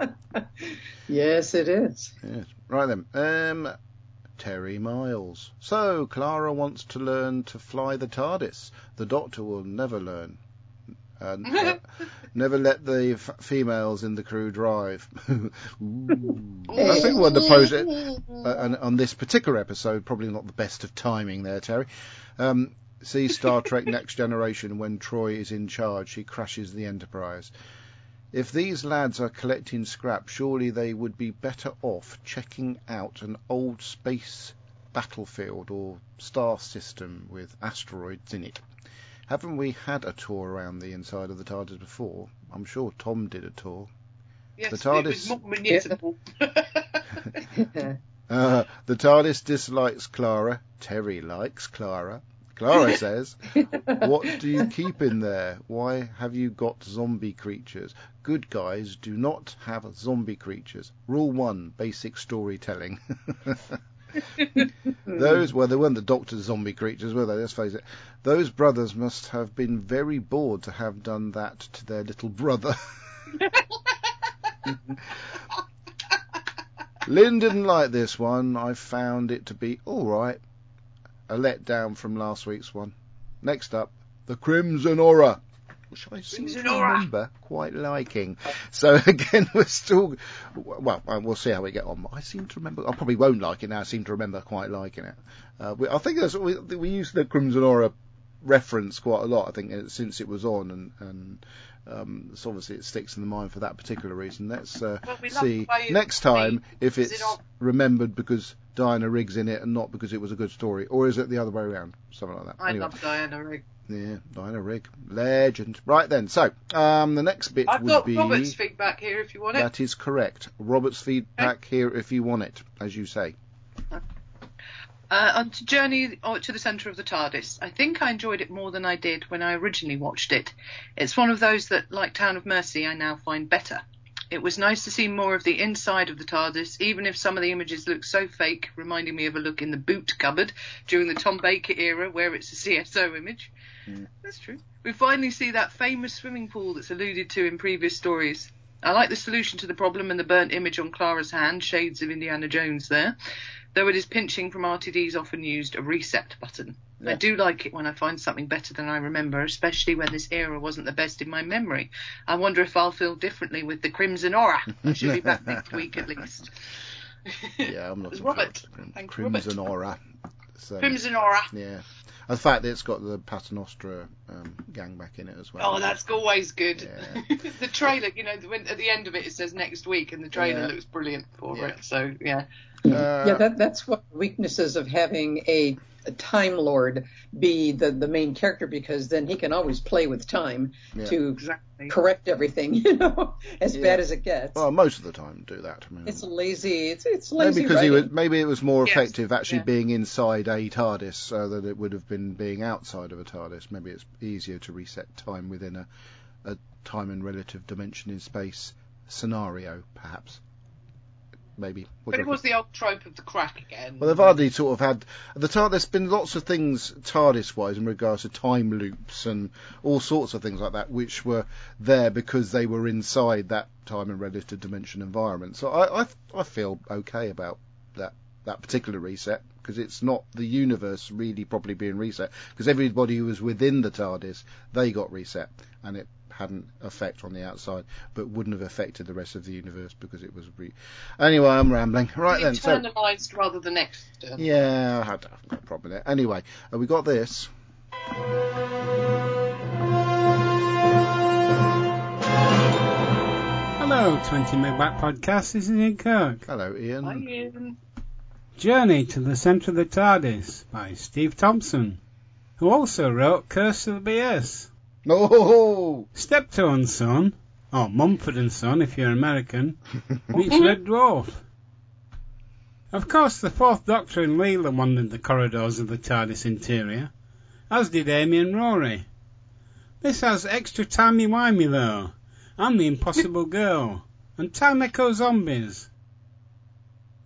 yes, it is. Yes. Right then. Um, Terry Miles. So Clara wants to learn to fly the TARDIS. The Doctor will never learn. And uh, never let the f- females in the crew drive. I think we'll pose it uh, and on this particular episode. Probably not the best of timing there, Terry. Um, see Star Trek Next Generation when Troi is in charge. He crashes the Enterprise. If these lads are collecting scrap, surely they would be better off checking out an old space battlefield or star system with asteroids in it. Haven't we had a tour around the inside of the TARDIS before? I'm sure Tom did a tour. Yes, The it was more municipal. Uh, the TARDIS dislikes Clara. Terry likes Clara. Clara says, What do you keep in there? Why have you got zombie creatures? Good guys do not have zombie creatures. Rule one basic storytelling. Those, well, they weren't the Doctor's zombie creatures, were they? Let's face it. Those brothers must have been very bored to have done that to their little brother. Lynn didn't like this one. I found it to be alright. A letdown from last week's one. Next up, The Crimson Horror. Which I seem to remember quite liking. So again, we're still, well, we'll see how we get on. I seem to remember, I probably won't like it now, I seem to remember quite liking it. Uh, we, I think that's, we, we used the Crimson Horror reference quite a lot, I think, uh, since it was on, and, and um, so obviously it sticks in the mind for that particular reason. Let's uh, Well, we see the way it- next time if is it it's remembered because Diana Rigg's in it and not because it was a good story, or is it the other way around? Something like that. I anyway, love Diana Rigg. Yeah, Diana Rigg, legend. Right then, so um, the next bit I've would got be Robert's feedback here if you want it. that is correct. Robert's feedback here if you want it, as you say. Uh, on to Journey uh, to the Centre of the TARDIS. I think I enjoyed it more than I did when I originally watched it. It's one of those that, like Town of Mercy, I now find better. It was nice to see more of the inside of the TARDIS, even if some of the images look so fake, reminding me of a look in the boot cupboard during the Tom Baker era, where it's a CSO image. That's true. We finally see that famous swimming pool that's alluded to in previous stories. I like the solution to the problem and the burnt image on Clara's hand, shades of Indiana Jones there though it is pinching from RTD's often used reset button. I do like it when I find something better than I remember, especially when this era wasn't the best in my memory. I wonder if I'll feel differently with the Crimson Horror. I should be back next week at least. Yeah, I'm looking Robert. forward to Crimson Horror. So, Crimson Horror. Yeah. And the fact that it's got the Paternoster um, gang back in it as well. Oh, that's always good. Yeah. the trailer, you know, when, at the end of it, it says next week, and the trailer Yeah. looks brilliant for Yeah. it. So, yeah. Uh, yeah, that, that's one of the weaknesses of having a a The time Lord be the the main character because then he can always play with time Yeah. to Exactly. correct everything, you know, as Yeah. bad as it gets. Well, most of the time do that. I mean, it's lazy. It's it's maybe lazy because he writing. was, maybe it was more Yes, effective actually yeah. being inside a TARDIS so that it would have been being outside of a TARDIS. Maybe it's easier to reset time within a, a time and relative dimension in space scenario, perhaps. Maybe. But it was the old trope of the crack again. Well, they've hardly sort of had the TARDIS. There's been lots of things TARDIS-wise in regards to time loops and all sorts of things like that, which were there because they were inside that time and relative dimension environment. So I, I, I feel okay about that that particular reset because it's not the universe really properly being reset because everybody who was within the TARDIS they got reset and it hadn't effect on the outside but wouldn't have affected the rest of the universe because it was re- anyway I'm rambling right then so Internalized rather than external. yeah, I had a problem there. Anyway, uh, we got this. Hello, 20 Megabyte Podcast. This is Ian Kirk. Hello, Ian. Hi, Ian. Journey to the Centre of the TARDIS by Steve Thompson, who also wrote Curse of the BS. Oh, Steptoe and Son, or Mumford and Son if you're American, meets Red Dwarf. Of course, the Fourth Doctor and Leela wandered the corridors of the TARDIS interior, as did Amy and Rory. This has extra timey-wimey though, and the Impossible Girl, and Time Echo Zombies.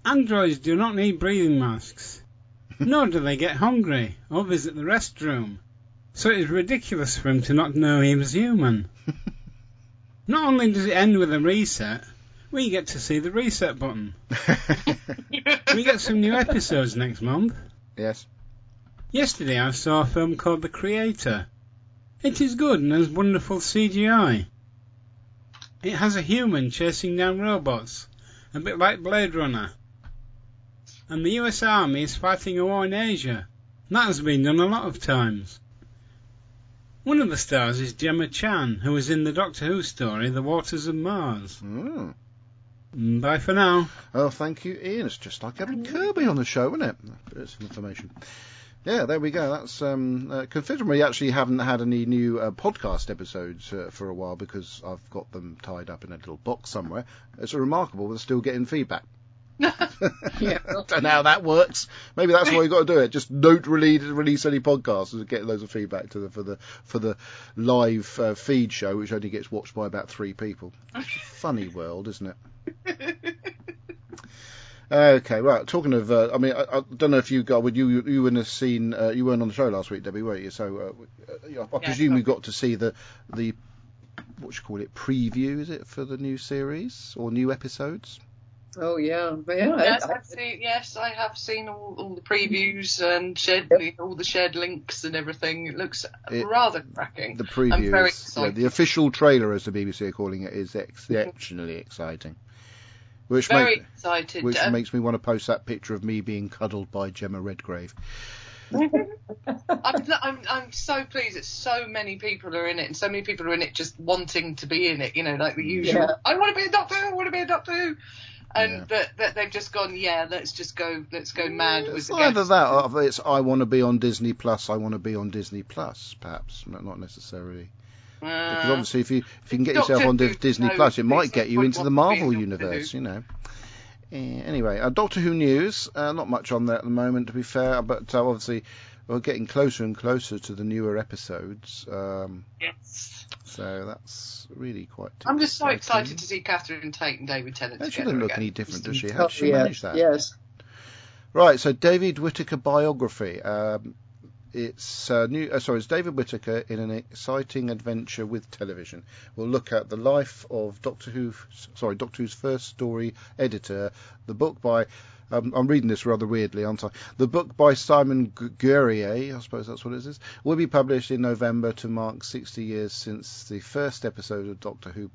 Androids do not need breathing masks, nor do they get hungry or visit the restroom, so it is ridiculous for him to not know he was human. Not only does it end with a reset, we get to see the reset button. We get some new episodes next month. yes. Yesterday I saw a film called The Creator. It is good and has wonderful CGI. It has a human chasing down robots, a bit like Blade Runner. And the US Army is fighting a war in Asia. That has been done a lot of times. One of the stars is Gemma Chan, who was in the Doctor Who story The Waters of Mars. Mm. Mm, Bye for now. Oh, thank you, Ian. It's just like having Kirby on the show, isn't it? Bits of information. Yeah, there we go. That's um, uh, considering we actually haven't had any new uh, podcast episodes uh, for a while because I've got them tied up in a little box somewhere. It's remarkable we're still getting feedback. Yeah. Don't know how that works. Maybe that's why you got to do it. Just don't release release any podcasts and get loads of feedback to the for the for the live uh, feed show, which only gets watched by about three people. It's a funny world, isn't it? Okay, right. Talking of, uh, I mean, I, I don't know if you got, would you you wouldn't have seen, uh, you weren't on the show last week, Debbie, were you? So uh, uh, I presume you got to see the the what you call it preview, is it for the new series or new episodes? Oh yeah, but yeah. Yes, I- I've seen, yes, I have seen all, all the previews and shared all the shared links and everything. It looks It- rather cracking. The preview, I'm very is- yeah, the official trailer, as the BBC are calling it, is exceptionally exciting. Which very makes excited. which Um, makes me want to post that picture of me being cuddled by Jemma Redgrave. I'm, I'm, I'm so pleased that so many people are in it and so many people are in it just wanting to be in it, you know, like the usual, Yeah. I want to be a doctor, I want to be a doctor who. And Yeah. but, they've just gone, yeah, let's just go, let's go mad with It's the either that or it's I want to be on Disney Plus, I want to be on Disney Plus, perhaps, not necessarily. Because Uh, obviously, if you if you can get Doctor yourself on Who Disney Plus, it might get you into the want to be Marvel universe, you know. Eh, anyway, uh, Doctor Who news. Uh, not much on there at the moment, to be fair, but uh, obviously we're getting closer and closer to the newer episodes. Um, yes. So that's really quite. I'm just so excited to see Catherine Tate and David Tennant Yeah, she together doesn't look again. any different, does she? How oh, did she yeah, manage that? Yes. Right, so David Whitaker biography. Um, it's uh, new. Uh, sorry, it's David Whitaker in an exciting adventure with television. We'll look at the life of Doctor Who. Sorry, Doctor Who's first story editor. The book by. Um, I'm reading this rather weirdly, aren't I? The book by Simon Gu- Guerrier, I suppose that's what it is, will be published in November to mark 60 years since the first episode of Doctor Who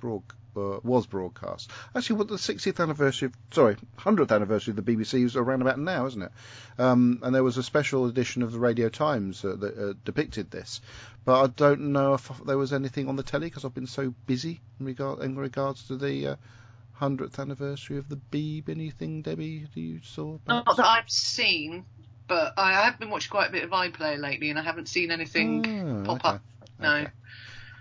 uh, was broadcast. Actually, what the 60th anniversary, of, sorry, 100th anniversary of the BBC is around about now, isn't it? Um, and there was a special edition of the Radio Times uh, that uh, depicted this. But I don't know if there was anything on the telly because I've been so busy in, regard, in regards to the uh, 100th anniversary of the Beeb. Anything, Debbie, that you saw? Not that I've seen. but I have been watching quite a bit of iPlayer lately, and I haven't seen anything Oh, pop okay. up. No, Okay.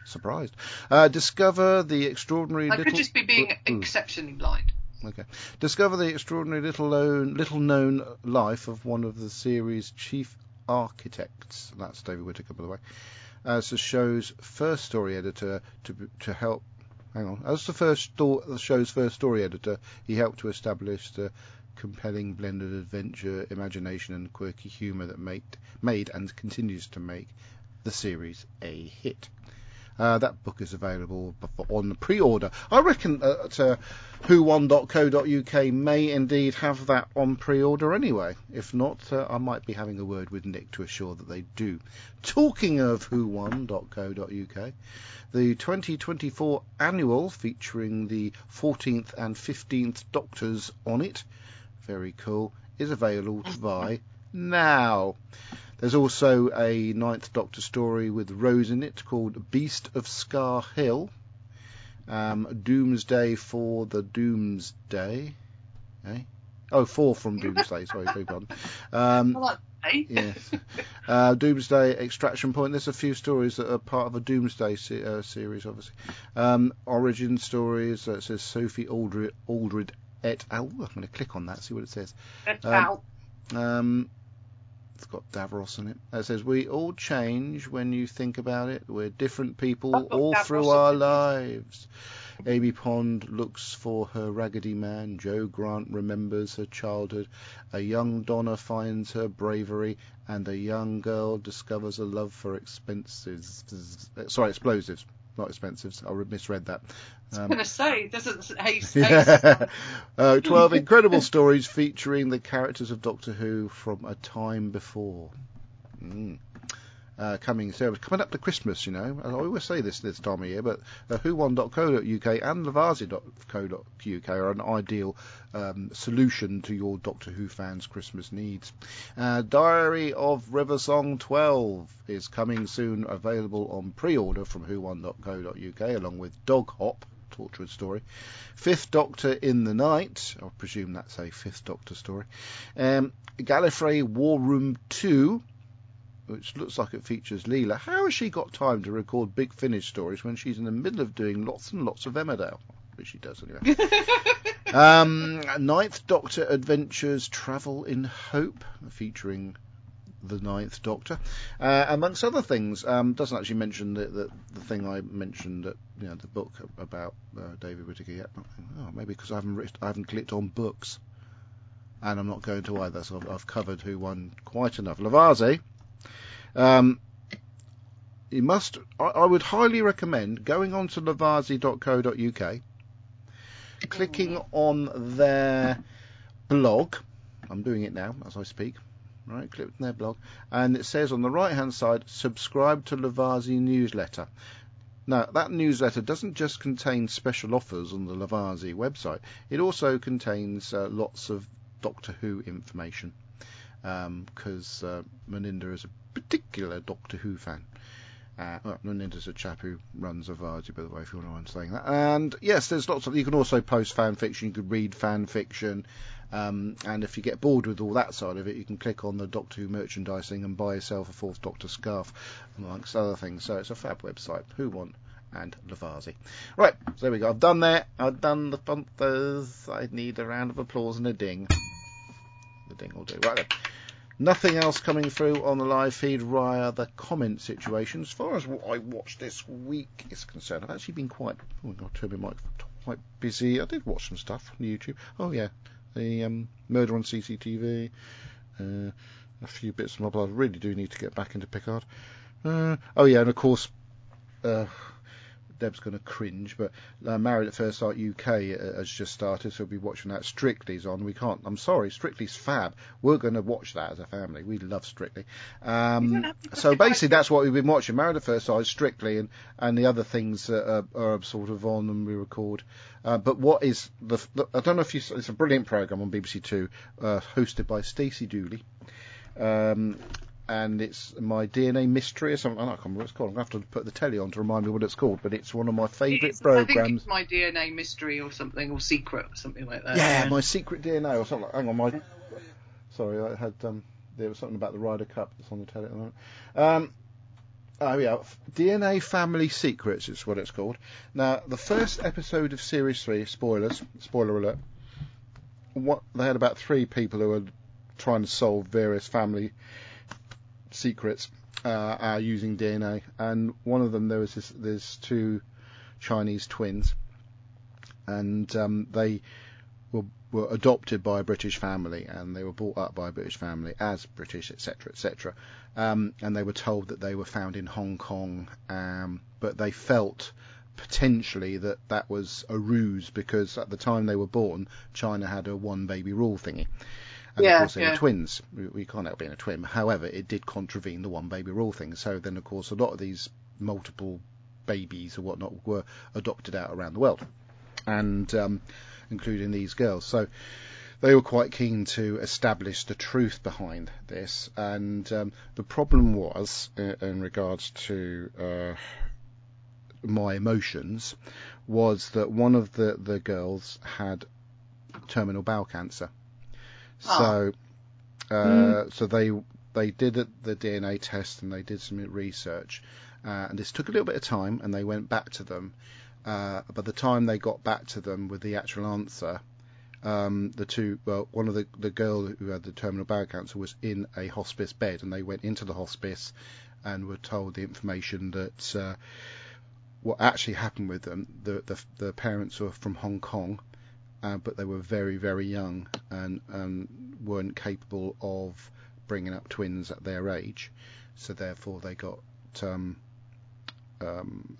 Surprised. Uh, discover the extraordinary I little. could just be being Ooh. exceptionally blind. Okay. Discover the extraordinary little known, little known life of one of the series' chief architects. That's David Whitaker, by the way. As the show's first story editor to to help. Hang on. As the first the show's first story editor, he helped to establish the compelling blend of adventure, imagination, and quirky humour that made made and continues to make the series a hit. Uh, that book is available on pre-order. I reckon that uh, who1.co.uk may indeed have that on pre-order anyway. If not, uh, I might be having a word with Nick to assure that they do. Talking of who1.co.uk, the 2024 annual featuring the 14th and 15th Doctors on it, very cool, is available to buy now. There's also a Ninth Doctor story with Rose in it called Beast of Scar Hill. Um, Doomsday for the Doomsday. Eh? Oh, four from Doomsday. Sorry, beg pardon. Um, I like hey? yes. Uh, Doomsday Extraction Point. There's a few stories that are part of a Doomsday se- uh, series, obviously. Um, origin stories. Uh, it says Sophie Aldred, Aldred et al. I'm going to click on that, see what it says. Um, Ow. Um, it's got Davros in it. It says, We all change when you think about it. We're different people all Davros through our lives. Amy Pond looks for her raggedy man. Jo Grant remembers her childhood. A young Donna finds her bravery. And a young girl discovers a love for expensives. Sorry, explosives, not expensives. I misread that. I Um, was going to say, doesn't yeah. uh, 12 incredible stories featuring the characters of Doctor Who from a time before. Mm. Uh, coming so coming up to Christmas, you know. I always say this this time of year, but uh, who1.co.uk and Lavazzi.co.uk are an ideal um, solution to your Doctor Who fans' Christmas needs. Uh, Diary of River Song 12 is coming soon, available on pre-order from who1.co.uk, along with Dog Hop, Tortured story. Fifth Doctor in the Night, I presume that's a Fifth Doctor story. Um, Gallifrey War Room 2, which looks like it features Leela. How has she got time to record Big Finish stories when she's in the middle of doing lots and lots of Emmerdale? Which she does anyway. um, Ninth Doctor Adventures Travel in Hope, featuring the Ninth Doctor, uh, amongst other things. Um, doesn't actually mention the, the the thing I mentioned that you know the book about uh, David Whitaker yet. Oh, maybe because I haven't writ- I haven't clicked on books, and I'm not going to either. So I've, I've covered who won quite enough. Lavazi. Um, you must. I, I would highly recommend going on to lavazi.co.uk, clicking on their blog. I'm doing it now as I speak. Right, click on their blog, and it says on the right hand side, subscribe to Lavazi newsletter. Now, that newsletter doesn't just contain special offers on the Lavazi website, it also contains uh, lots of Doctor Who information. Because uh, Meninda is a particular Doctor Who fan. Uh, well, Meninda's a chap who runs Lavazi, by the way, if you want to I'm saying that. And yes, there's lots of. You can also post fan fiction, you can read fan fiction. Um, and if you get bored with all that side of it, you can click on the Doctor Who merchandising and buy yourself a Fourth Doctor scarf, amongst other things. So it's a fab website. Who want and Lavazi. Right, so there we go. I've done that. I've done the bumpers. I need a round of applause and a ding. The ding will do. Right then. Nothing else coming through on the live feed via the comment situation. As far as what I watched this week is concerned, I've actually been quite. Oh, I'll turn my mic. Quite busy. I did watch some stuff on YouTube. Oh yeah, the um, murder on CCTV. Uh, a few bits and bobs. I really do need to get back into Picard. Uh, oh yeah, and of course, uh, Deb's going to cringe, but uh, Married at First Sight UK uh, has just started, so we'll be watching that. Strictly's on. We can't. I'm sorry, Strictly's fab. We're going to watch that as a family. We love Strictly. Um, don't have to so basically, that's what we've been watching. Married at First Sight, Strictly, and and the other things that are, are sort of on and we record. Uh, but what is the, the? I don't know if you. It's a brilliant program on BBC Two, uh, hosted by Stacey Dooley. Um, and it's my DNA mystery or something. I can't remember what it's called. I'm going to have to put the telly on to remind me what it's called. But it's one of my favourite It's- I think programs. it's my DNA mystery or something, or secret or something like that. Yeah, my secret DNA or something. Hang on, my. Sorry, I had um, there was something about the Ryder Cup that's on the telly at the moment. Um, oh yeah, DNA Family Secrets is what it's called. Now, the first episode of series three, spoilers, spoiler alert. What they had about three people who were trying to solve various family secrets uh, are using DNA, and one of them there was this, there's two Chinese twins, and um, they were were adopted by a British family, and they were brought up by a British family as British, etc., etc. Um, and they were told that they were found in Hong Kong, um, but they felt potentially that that was a ruse because at the time they were born, China had a one baby rule thingy. And Yeah, of course they yeah. were twins. We, we can't help being a twin. However, it did contravene the one baby rule thing. So then, of course, a lot of these multiple babies or whatnot were adopted out around the world, and um, including these girls. So they were quite keen to establish the truth behind this. And um, the problem was, in, in regards to uh, my emotions, was that one of the, the girls had terminal bowel cancer. So, uh, so they they did the DNA test and they did some research, uh, and this took a little bit of time, and they went back to them. Uh, by the time they got back to them with the actual answer, um, the two, well, one of the the girl who had the terminal bowel cancer was in a hospice bed, and they went into the hospice and were told the information that uh, what actually happened with them. The the, the parents were from Hong Kong, uh, but they were very very young and um, weren't capable of bringing up twins at their age, so therefore they got um, um,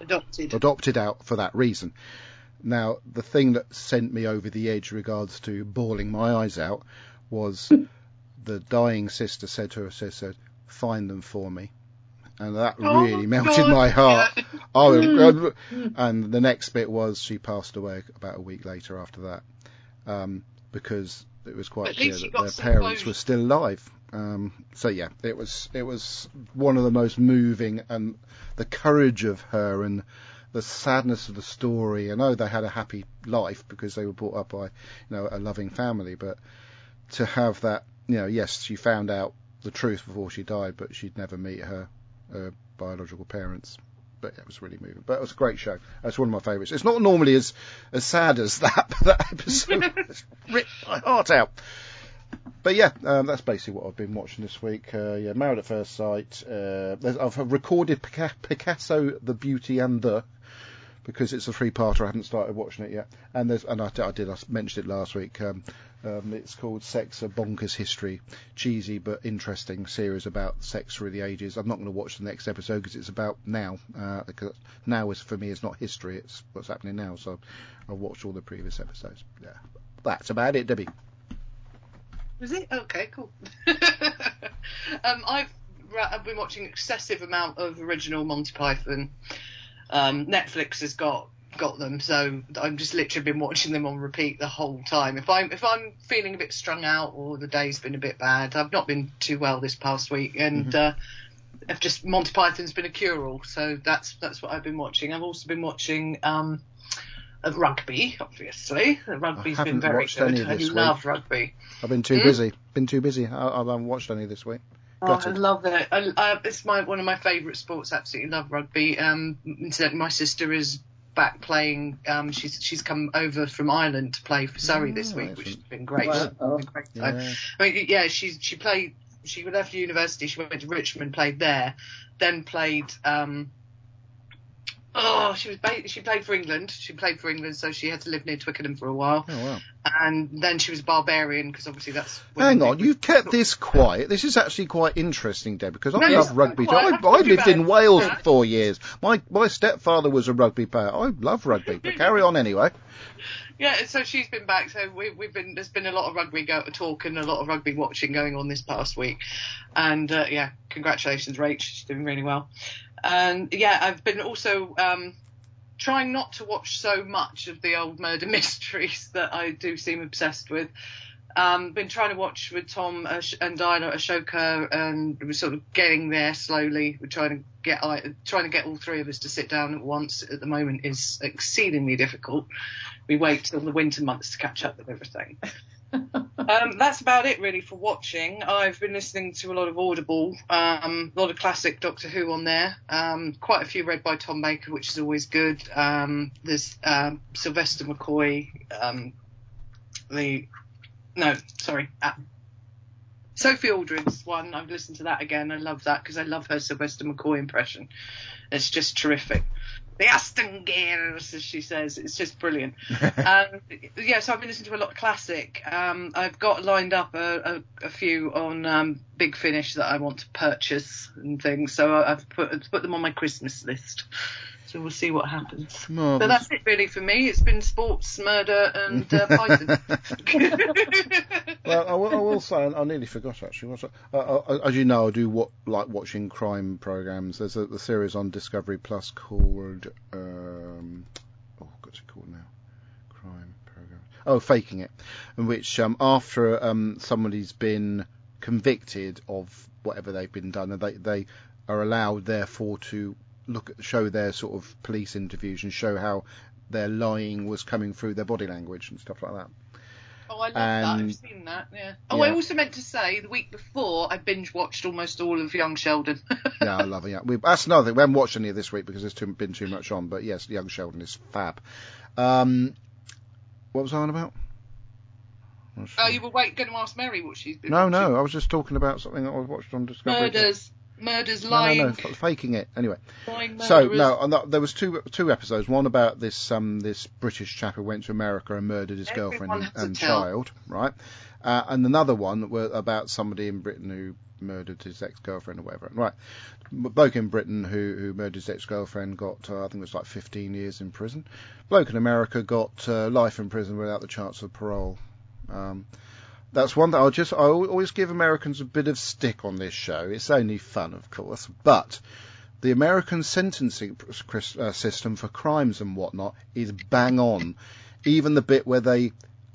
Adopted. adopted out for that reason. Now, the thing that sent me over the edge regards to bawling my eyes out was the dying sister said to her sister, "Find them for me," and that Oh, really melted God, my heart. I and the next bit was she passed away about a week later after that, um, because it was quite At clear that their parents were still alive. Um, so yeah, it was it was one of the most moving, and the courage of her and the sadness of the story. I know they had a happy life because they were brought up by you know a loving family, but to have that, you know, yes, she found out the truth before she died, but she'd never meet her, her biological parents. But it was really moving. But it was a great show. That's one of my favourites. It's not normally as as sad as that, but that episode ripped my heart out. But yeah, um, that's basically what I've been watching this week. Uh, yeah, Married at First Sight. Uh, I've recorded Picasso, The Beauty and the because it's a three-parter. I haven't started watching it yet. And there's and I, I did I mentioned it last week. Um, um, it's called Sex: A Bonkers History, cheesy but interesting series about sex through the ages. I'm not going to watch the next episode because it's about now. Uh, because now is for me is not history; it's what's happening now. So I've watched all the previous episodes. Yeah, that's about it, Debbie. Was it? Okay, cool. um, I've I've been watching excessive amount of original Monty Python. Um, Netflix has got got them, so I've just literally been watching them on repeat the whole time. If I'm if I'm feeling a bit strung out or the day's been a bit bad, I've not been too well this past week, and uh, I've just Monty Python's been a cure all, so that's that's what I've been watching. I've also been watching. Um, rugby, obviously. Rugby's been very good. I this week. love rugby. I've been too Hmm? busy. Been too busy. I, I haven't watched any this week. Oh, I love it. I, I, it's my one of my favourite sports. Absolutely love rugby. Um, incidentally, my sister is back playing. Um, she's she's come over from Ireland to play for Surrey this Oh, week, which has been great. Wow. It's been great. Yeah. I mean, yeah, she's she played. She left university. She went to Richmond, played there, then played. Um, oh, she was ba- she played for England. She played for England, so she had to live near Twickenham for a while, Oh wow. and then she was barbarian because obviously that's. Hang on, you've kept this quiet. This is actually quite interesting, Deb, because I No, love rugby. not too. quiet. I, I I lived in. Wales for four years. My my stepfather was a rugby player. I love rugby, but carry on anyway. Yeah, so she's been back. So we, we've been there's been a lot of rugby go, talk and a lot of rugby watching going on this past week, and uh, yeah, congratulations, Rach. She's doing really well. And yeah, I've been also um, trying not to watch so much of the old murder mysteries that I do seem obsessed with. Um, been trying to watch with Tom uh, and Diana Ahsoka, and we're sort of getting there slowly. We're trying to get I- trying to get all three of us to sit down at once. At the moment is exceedingly difficult. We wait till the winter months to catch up with everything. um, that's about it really for watching. I've been listening to a lot of Audible, um, a lot of classic Doctor Who on there. Um, quite a few read by Tom Baker, which is always good. Um, there's um, Sylvester McCoy, um, the no, sorry, uh, Sophie Aldred's one. I've listened to that again. I love that because I love her Sylvester McCoy impression. It's just terrific. The Aston Gears, as she says, it's just brilliant. um, yeah, so I've been listening to a lot of classic. Um, I've got lined up a, a, a few on um, Big Finish that I want to purchase and things. So I've put put them on my Christmas list. So we'll see what happens. Marvellous. But that's it really for me. It's been sports, murder, and uh, Python. well, I will, I will say, I nearly forgot actually. As you know, I do what, like watching crime programs. There's a the series on Discovery Plus called um, oh, what's it called now? Crime program. Oh, faking it, in which um, after um, somebody's been convicted of whatever they've been done, and they they are allowed therefore to look at show their sort of police interviews and show how their lying was coming through their body language and stuff like that. Oh, I love that. And- I've seen that. Yeah. Oh, I also meant to say the week before I binge watched almost all of Young Sheldon. yeah, I love it. Yeah, we, that's another thing. We haven't watched any of this week because there's too, been too much on. But yes, Young Sheldon is fab. Um, what was I on about? oh, you were wait, going to ask Mary what she's been. No, watching. no, I was just talking about something that I watched on Discovery. Murders, murders, No, lying, no, no, f- faking it. Anyway, so no, that- there was two two episodes. One about this um this British chap who went to America and murdered his Everyone girlfriend and, and child, right? Uh, and another one were about somebody in Britain who murdered his ex-girlfriend or whatever. Right, bloke in Britain who who murdered his ex-girlfriend got uh, I think it was like 15 years in prison. Bloke in America got uh, life in prison without the chance of parole. Um, that's one that I'll just I always give Americans a bit of stick on this show. It's only fun, of course, but the American sentencing uh, system for crimes and whatnot is bang on. Even the bit where they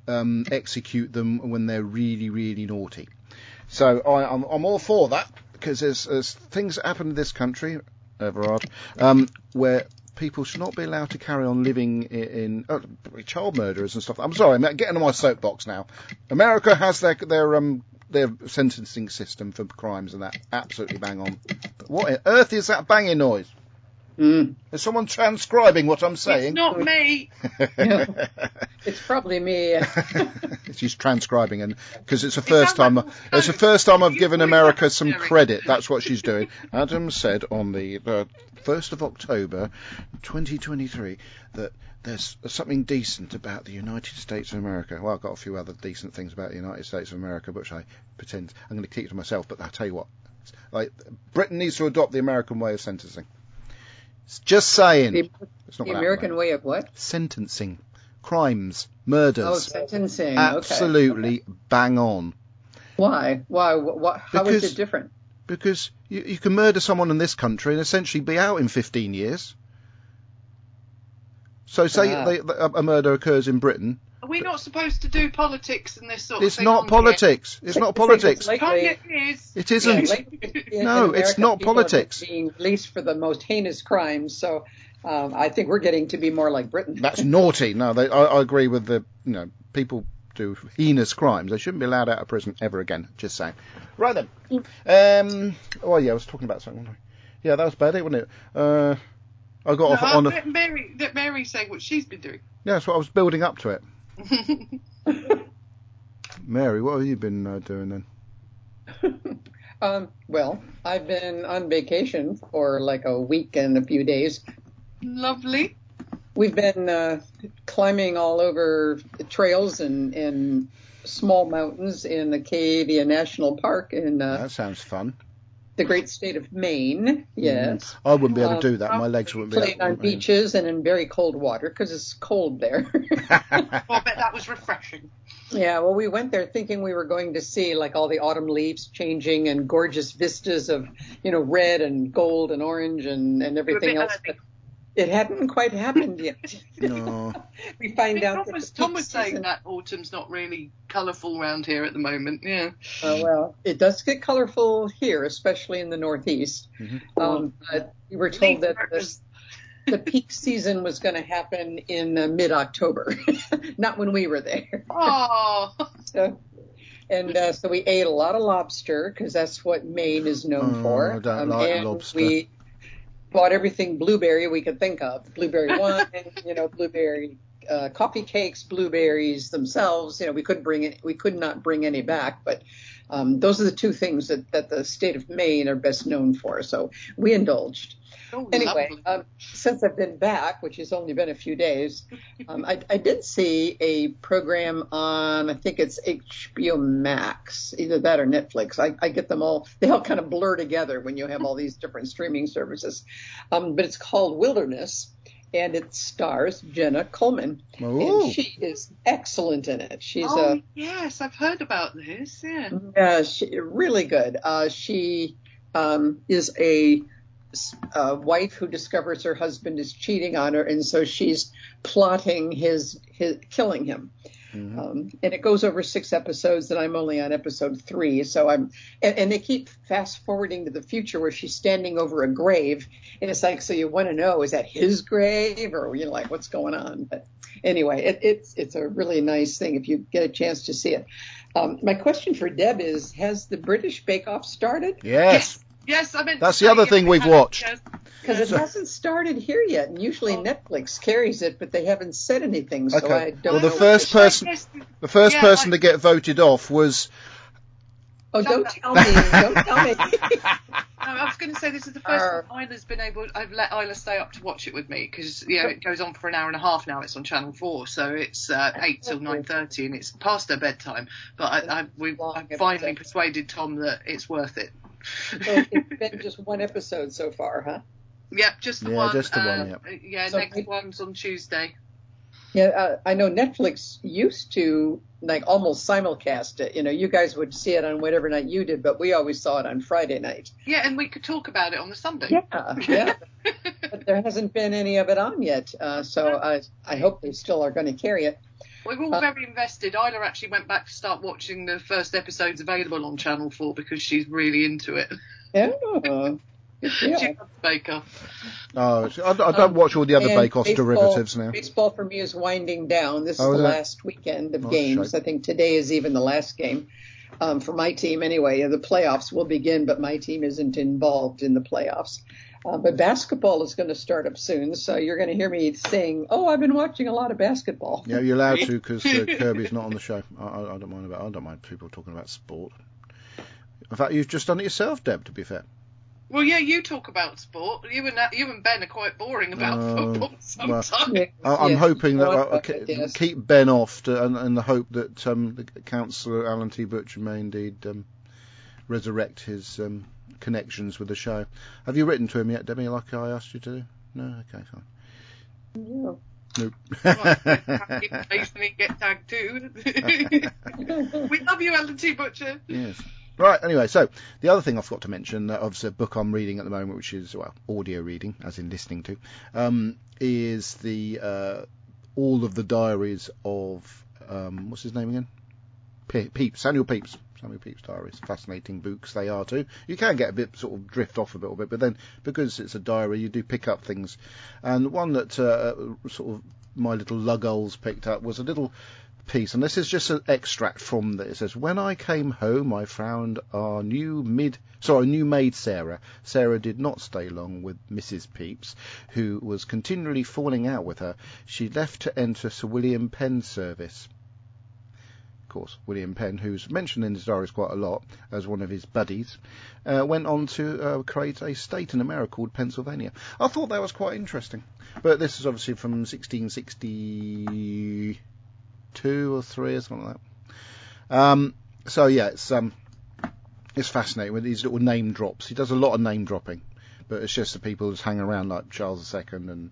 um, execute them when they're really, really naughty. So I, I'm, I'm all for that because there's, there's things that happen in this country, Everard, um, where people should not be allowed to carry on living in, in uh, child murderers and stuff. I'm sorry, I'm getting on my soapbox now. America has their their um their sentencing system for crimes and that absolutely bang on. But what on earth is that banging noise? Mm. Is someone transcribing what I'm it's saying? not me. It's probably me. She's transcribing, and because it's the first sounds time, like it's the first time I've given America some credit. That's what she's doing. Adam said on the first of October, 2023, that there's something decent about the United States of America. Well, I've got a few other decent things about the United States of America, which I pretend I'm going to keep to myself. But I tell you what, like Britain needs to adopt the American way of sentencing. Just saying, The, it's not the American way of what? sentencing, crimes, murders. Oh, sentencing. Okay. absolutely bang on. Why? Why? What? How is Because- it different? Because you, you can murder someone in this country and essentially be out in 15 years. So say Ah. they, a murder occurs in Britain. Are we not supposed to do politics and this sort It's of thing? It's not politics. It's not politics. it's like Here? they- Kanye is. It isn't. Yeah, No, in it's not people have been politics. Being released for the most heinous crimes. So um, I think we're getting to be more like Britain. That's naughty. No, they, I, I agree with the, you know, people do heinous crimes. They shouldn't be allowed out of prison ever again. Just saying. Right then. Um, oh yeah, I was talking about something. Yeah, that was bad, wasn't it? Uh, I got No, off on a, Mary, let Mary say what she's been doing. yeah, that's what I was building up to it. Mary, what have you been uh, doing then? Um, well, I've been on vacation for like a week and a few days. Lovely. We've been uh, climbing all over the trails and, and small mountains in the Acadia National Park in uh, That sounds fun. The great state of Maine. Yes. I wouldn't be able Um, to do that. My legs wouldn't be Playing able on beaches and in very cold water because it's cold there. Well, I bet that was refreshing. Yeah, well, we went there thinking we were going to see like all the autumn leaves changing and gorgeous vistas of, you know, red and gold and orange and, and everything else. But it hadn't quite happened yet. No. we find out Tom that was, the Tom was saying season- that autumn's not really colourful around here at the moment. Yeah. Oh, well, it does get colorful here, especially in the Northeast. Mhm. Um, but we were told that the, the peak season was going to happen in uh, mid-October, not when we were there. Oh, So, and uh, so we ate a lot of lobster because that's what Maine is known Oh, for. I don't like and lobster. We bought everything blueberry we could think of: blueberry wine, you know, blueberry uh, coffee cakes, blueberries themselves. You know, we couldn't bring it. We could not bring any back, but. Um, those are the two things that, that the state of Maine are best known for. So we indulged. Oh Anyway, um, since I've been back, which has only been a few days, um, I, I did see a program on, I think it's HBO Max, either that or Netflix. I, I get them all, they all kind of blur together when you have all these different streaming services. Um, but it's called Wilderness, and it stars Jenna Coleman. Ooh. And she is excellent in it. She's oh a yes, I've heard about this. Yeah. yeah, she, really good. Uh, she um, is a, wife who discovers her husband is cheating on her, and so she's plotting his, his killing him. Mhm. Um, and it goes over six episodes, and I'm only on episode three. So I'm, and, and they keep fast forwarding to the future where she's standing over a grave, and it's like, so you want to know, is that his grave, or you know, like what's going on? But anyway, it, it's it's a really nice thing if you get a chance to see it. Um, my question for Deb is: Has the British Bake Off started? Yes. Yes, I meant. to That's the other thing we've has, watched. yes. Because it hasn't started here yet, and usually Oh. Netflix carries it, but they haven't said anything, so Okay. I don't Well, the know. first person- The first Yeah, person I- to get voted off was. Oh, don't tell me! Don't tell me! No, I was going to say this is the first Arr. time Isla's been able. I've let Isla stay up to watch it with me because you know it goes on for an hour and a half now. It's on Channel Four, so it's uh, eight till nine thirty, and it's past her bedtime. But I, I, we, I finally persuaded Tom that it's worth it. So it's been just one episode so far, huh? Yep, just the Yeah, one. just the one, uh, yep. Yeah, So next I- one's on Tuesday. Yeah, uh, I know Netflix used to like almost simulcast it. You know, you guys would see it on whatever night you did, but we always saw it on Friday night. Yeah, and we could talk about it on the Sunday. Yeah, yeah. but there hasn't been any of it on yet, uh, so I I hope they still are going to carry it. We're all Uh, very invested. Isla actually went back to start watching the first episodes available on Channel 4 because she's really into it. Yeah, good She deal. loves Bake Off. Oh, I, I don't Um, watch all the other and Bake Off baseball- derivatives now. Baseball for me is winding down. This is Oh, the is last weekend of Oh, games. shite. I think today is even the last game um, for my team. Anyway, the playoffs will begin, but my team isn't involved in the playoffs. Uh, but basketball is going to start up soon, so you're going to hear me saying, "Oh, I've been watching a lot of basketball." Yeah, you're allowed to because uh, Kirby's not on the show. I, I, I don't mind about. I don't mind people talking about sport. In fact, you've just done it yourself, Deb. To be fair. Well, yeah, you talk about sport. You and you and Ben are quite boring about Oh, football well, sometimes. Yeah, I, I'm yeah. hoping that Go on, I, I Bucket, ke- yes. keep Ben off to, and, and the hope that um, the councillor Alan T. Butcher may indeed um, resurrect his um, connections with the show. Have you written to him yet, Debbie? Like I asked you to do? No. Okay, fine. Yeah. Nope. Occasionally get tagged too. we love you, Alan T. Butcher. Yes. Right. Anyway, so the other thing I forgot to mention, uh, obviously a book I'm reading at the moment, which is well audio reading, as in listening to, um, is the uh, all of the diaries of um, what's his name again? Pe- Pepys, Samuel Pepys. Samuel Pepys diaries. Fascinating books they are too. You can get a bit sort of drift off a little bit, but then because it's a diary, you do pick up things. And one that uh, sort of my little lugulls picked up was a little piece, and this is just an extract from that. It says, "When I came home, I found our new mid, sorry, new maid Sarah. Sarah did not stay long with Mrs. Pepys, who was continually falling out with her. She left to enter Sir William Penn's service." Of course, William Penn, who's mentioned in his diaries quite a lot as one of his buddies, uh, went on to uh, create a state in America called Pennsylvania. I thought that was quite interesting. But this is obviously from 1662 or 3 or something like that. Um, so yeah, it's um, it's fascinating with these little name drops. He does a lot of name dropping, but it's just the people who's hang around like Charles II and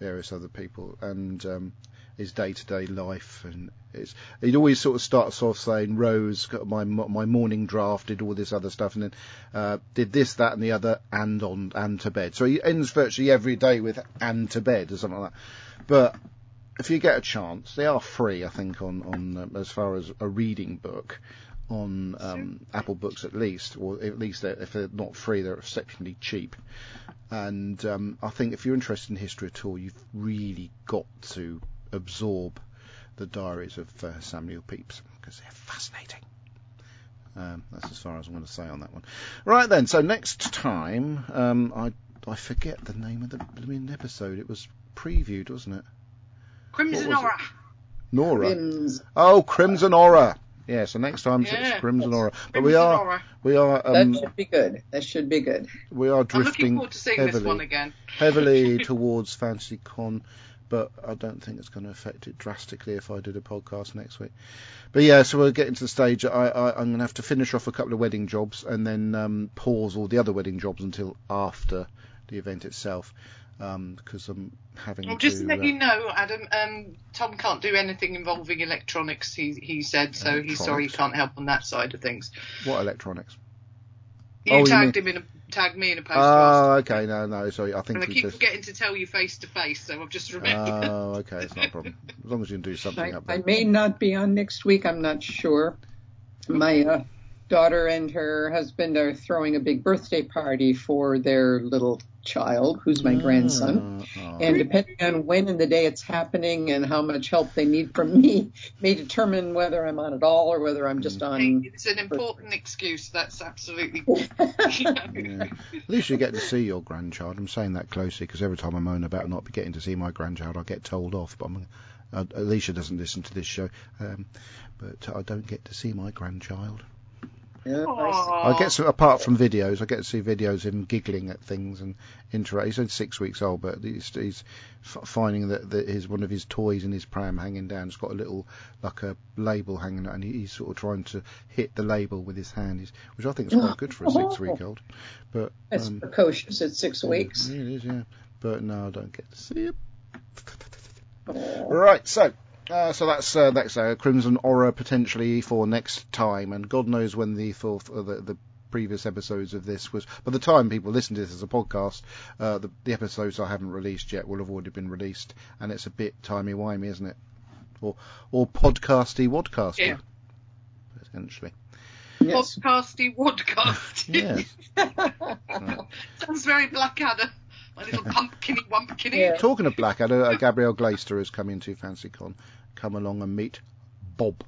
various other people, and um, his day-to-day life. And it's he'd always sort of starts off saying, "Rose, got my my morning draft, did all this other stuff, and then uh, did this, that, and the other, and on and to bed." So he ends virtually every day with "and to bed" or something like that. But if you get a chance, they are free, I think, on on um, as far as a reading book. on um, Apple Books at least, or at least they're, if they're not free, they're exceptionally cheap. And um, I think if you're interested in history at all, you've really got to absorb the diaries of uh, Samuel Pepys because they're fascinating. Um, that's as far as I'm going to say on that one. Right then, so next time, um, I I forget the name of the blooming episode. It was previewed, wasn't it? Crimson What was it? Aura. Nora. Rims. Oh, Crimson Horror. Yeah, so next time it's Crimson Horror. But Crimson we are Aura. we are That um, should be good. That should be good. we are I'm looking drifting forward to seeing heavily this one again. heavily towards Fantasy Con, but I don't think it's going to affect it drastically if I did a podcast next week. But yeah, so we're getting to the stage. I, I, I'm going to have to finish off a couple of wedding jobs and then um, pause all the other wedding jobs until after the event itself, um, because I'm having Well, to. just to let uh, you know, Adam, um, Tom can't do anything involving electronics. He he said so. He's sorry he can't help on that side of things. what electronics? You Oh, you tagged mean- him in a tagged me in a post to ask, Oh, okay, no, no, sorry. I think and I keep just. forgetting to tell you face to face. So I've just remembered. Oh, okay, it's not a problem. As long as you can do something I, up I may not be on next week. I'm not sure. My uh, daughter and her husband are throwing a big birthday party for their little child, who's my grandson. Oh. And depending on when in the day it's happening and how much help they need from me, may determine whether I'm on at all or whether I'm just on. it's an important excuse. That's absolutely. Yeah. At least you get to see your grandchild. I'm saying that closely because every time I moan about not getting to see my grandchild, I get told off. But I'm, uh, Alicia doesn't listen to this show, um, but I don't get to see my grandchild. Yeah, I I get some, apart from videos, I get to see videos of him giggling at things and interact. He's only six weeks old, but he's, he's f- finding that, that his one of his toys in his pram hanging down has got a little like a label hanging out, and he, he's sort of trying to hit the label with his hand, He's- which I think is quite good for a six week old. But it's um, precocious at six weeks. yeah, it is, yeah. But no, I don't get to see it. Right, so uh, so that's uh, that's uh, Crimson Horror potentially for next time, and God knows when the for, for the, the previous episodes of this was. By the time people listen to this as a podcast, uh, the, the episodes I haven't released yet will have already been released, and it's a bit timey wimey, isn't it? Or or podcasty wadcasty, Yeah. essentially. Yes. Podcasty, wadcasty. Yes. Sounds very Blackadder. My little pumpkiny wumpkiny. Yeah. Talking of Blackadder, uh, Gabrielle Glaister has come into FancyCon. Come along and meet Bob.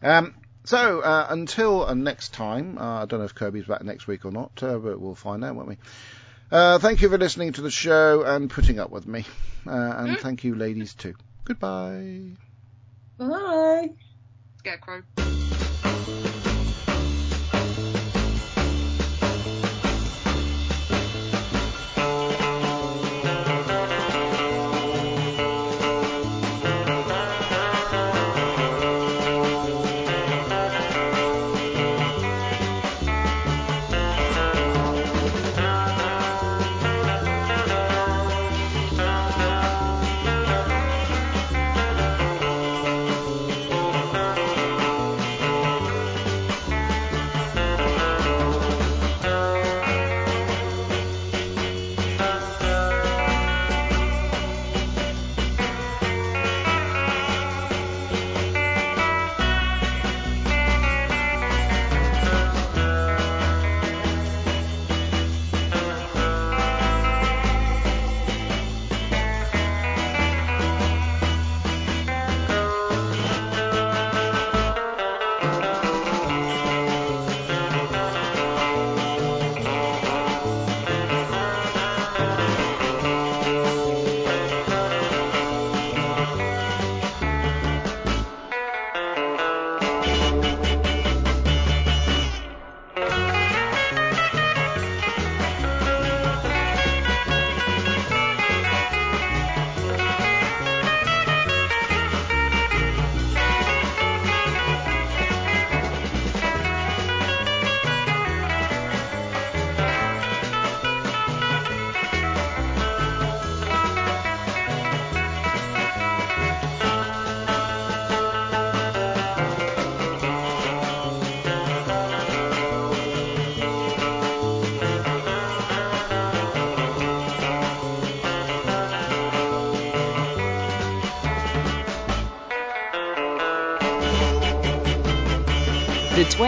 Um, so uh, until uh, next time, uh, I don't know if Kirby's back next week or not, uh, but we'll find out, won't we? Uh, thank you for listening to the show and putting up with me, uh, and thank you, ladies, too. Goodbye. Bye. Scarecrow.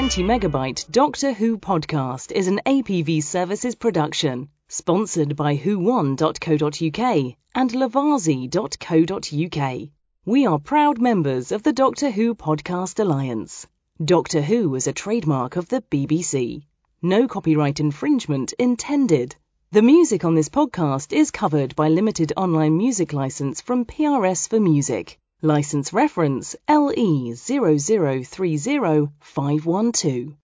20 megabyte Doctor Who podcast is an APV Services production, sponsored by who1.co.uk and lavazi.co.uk. We are proud members of the Doctor Who Podcast Alliance. Doctor Who is a trademark of the BBC. No copyright infringement intended. The music on this podcast is covered by limited online music license from PRS for Music. License reference LE0030512.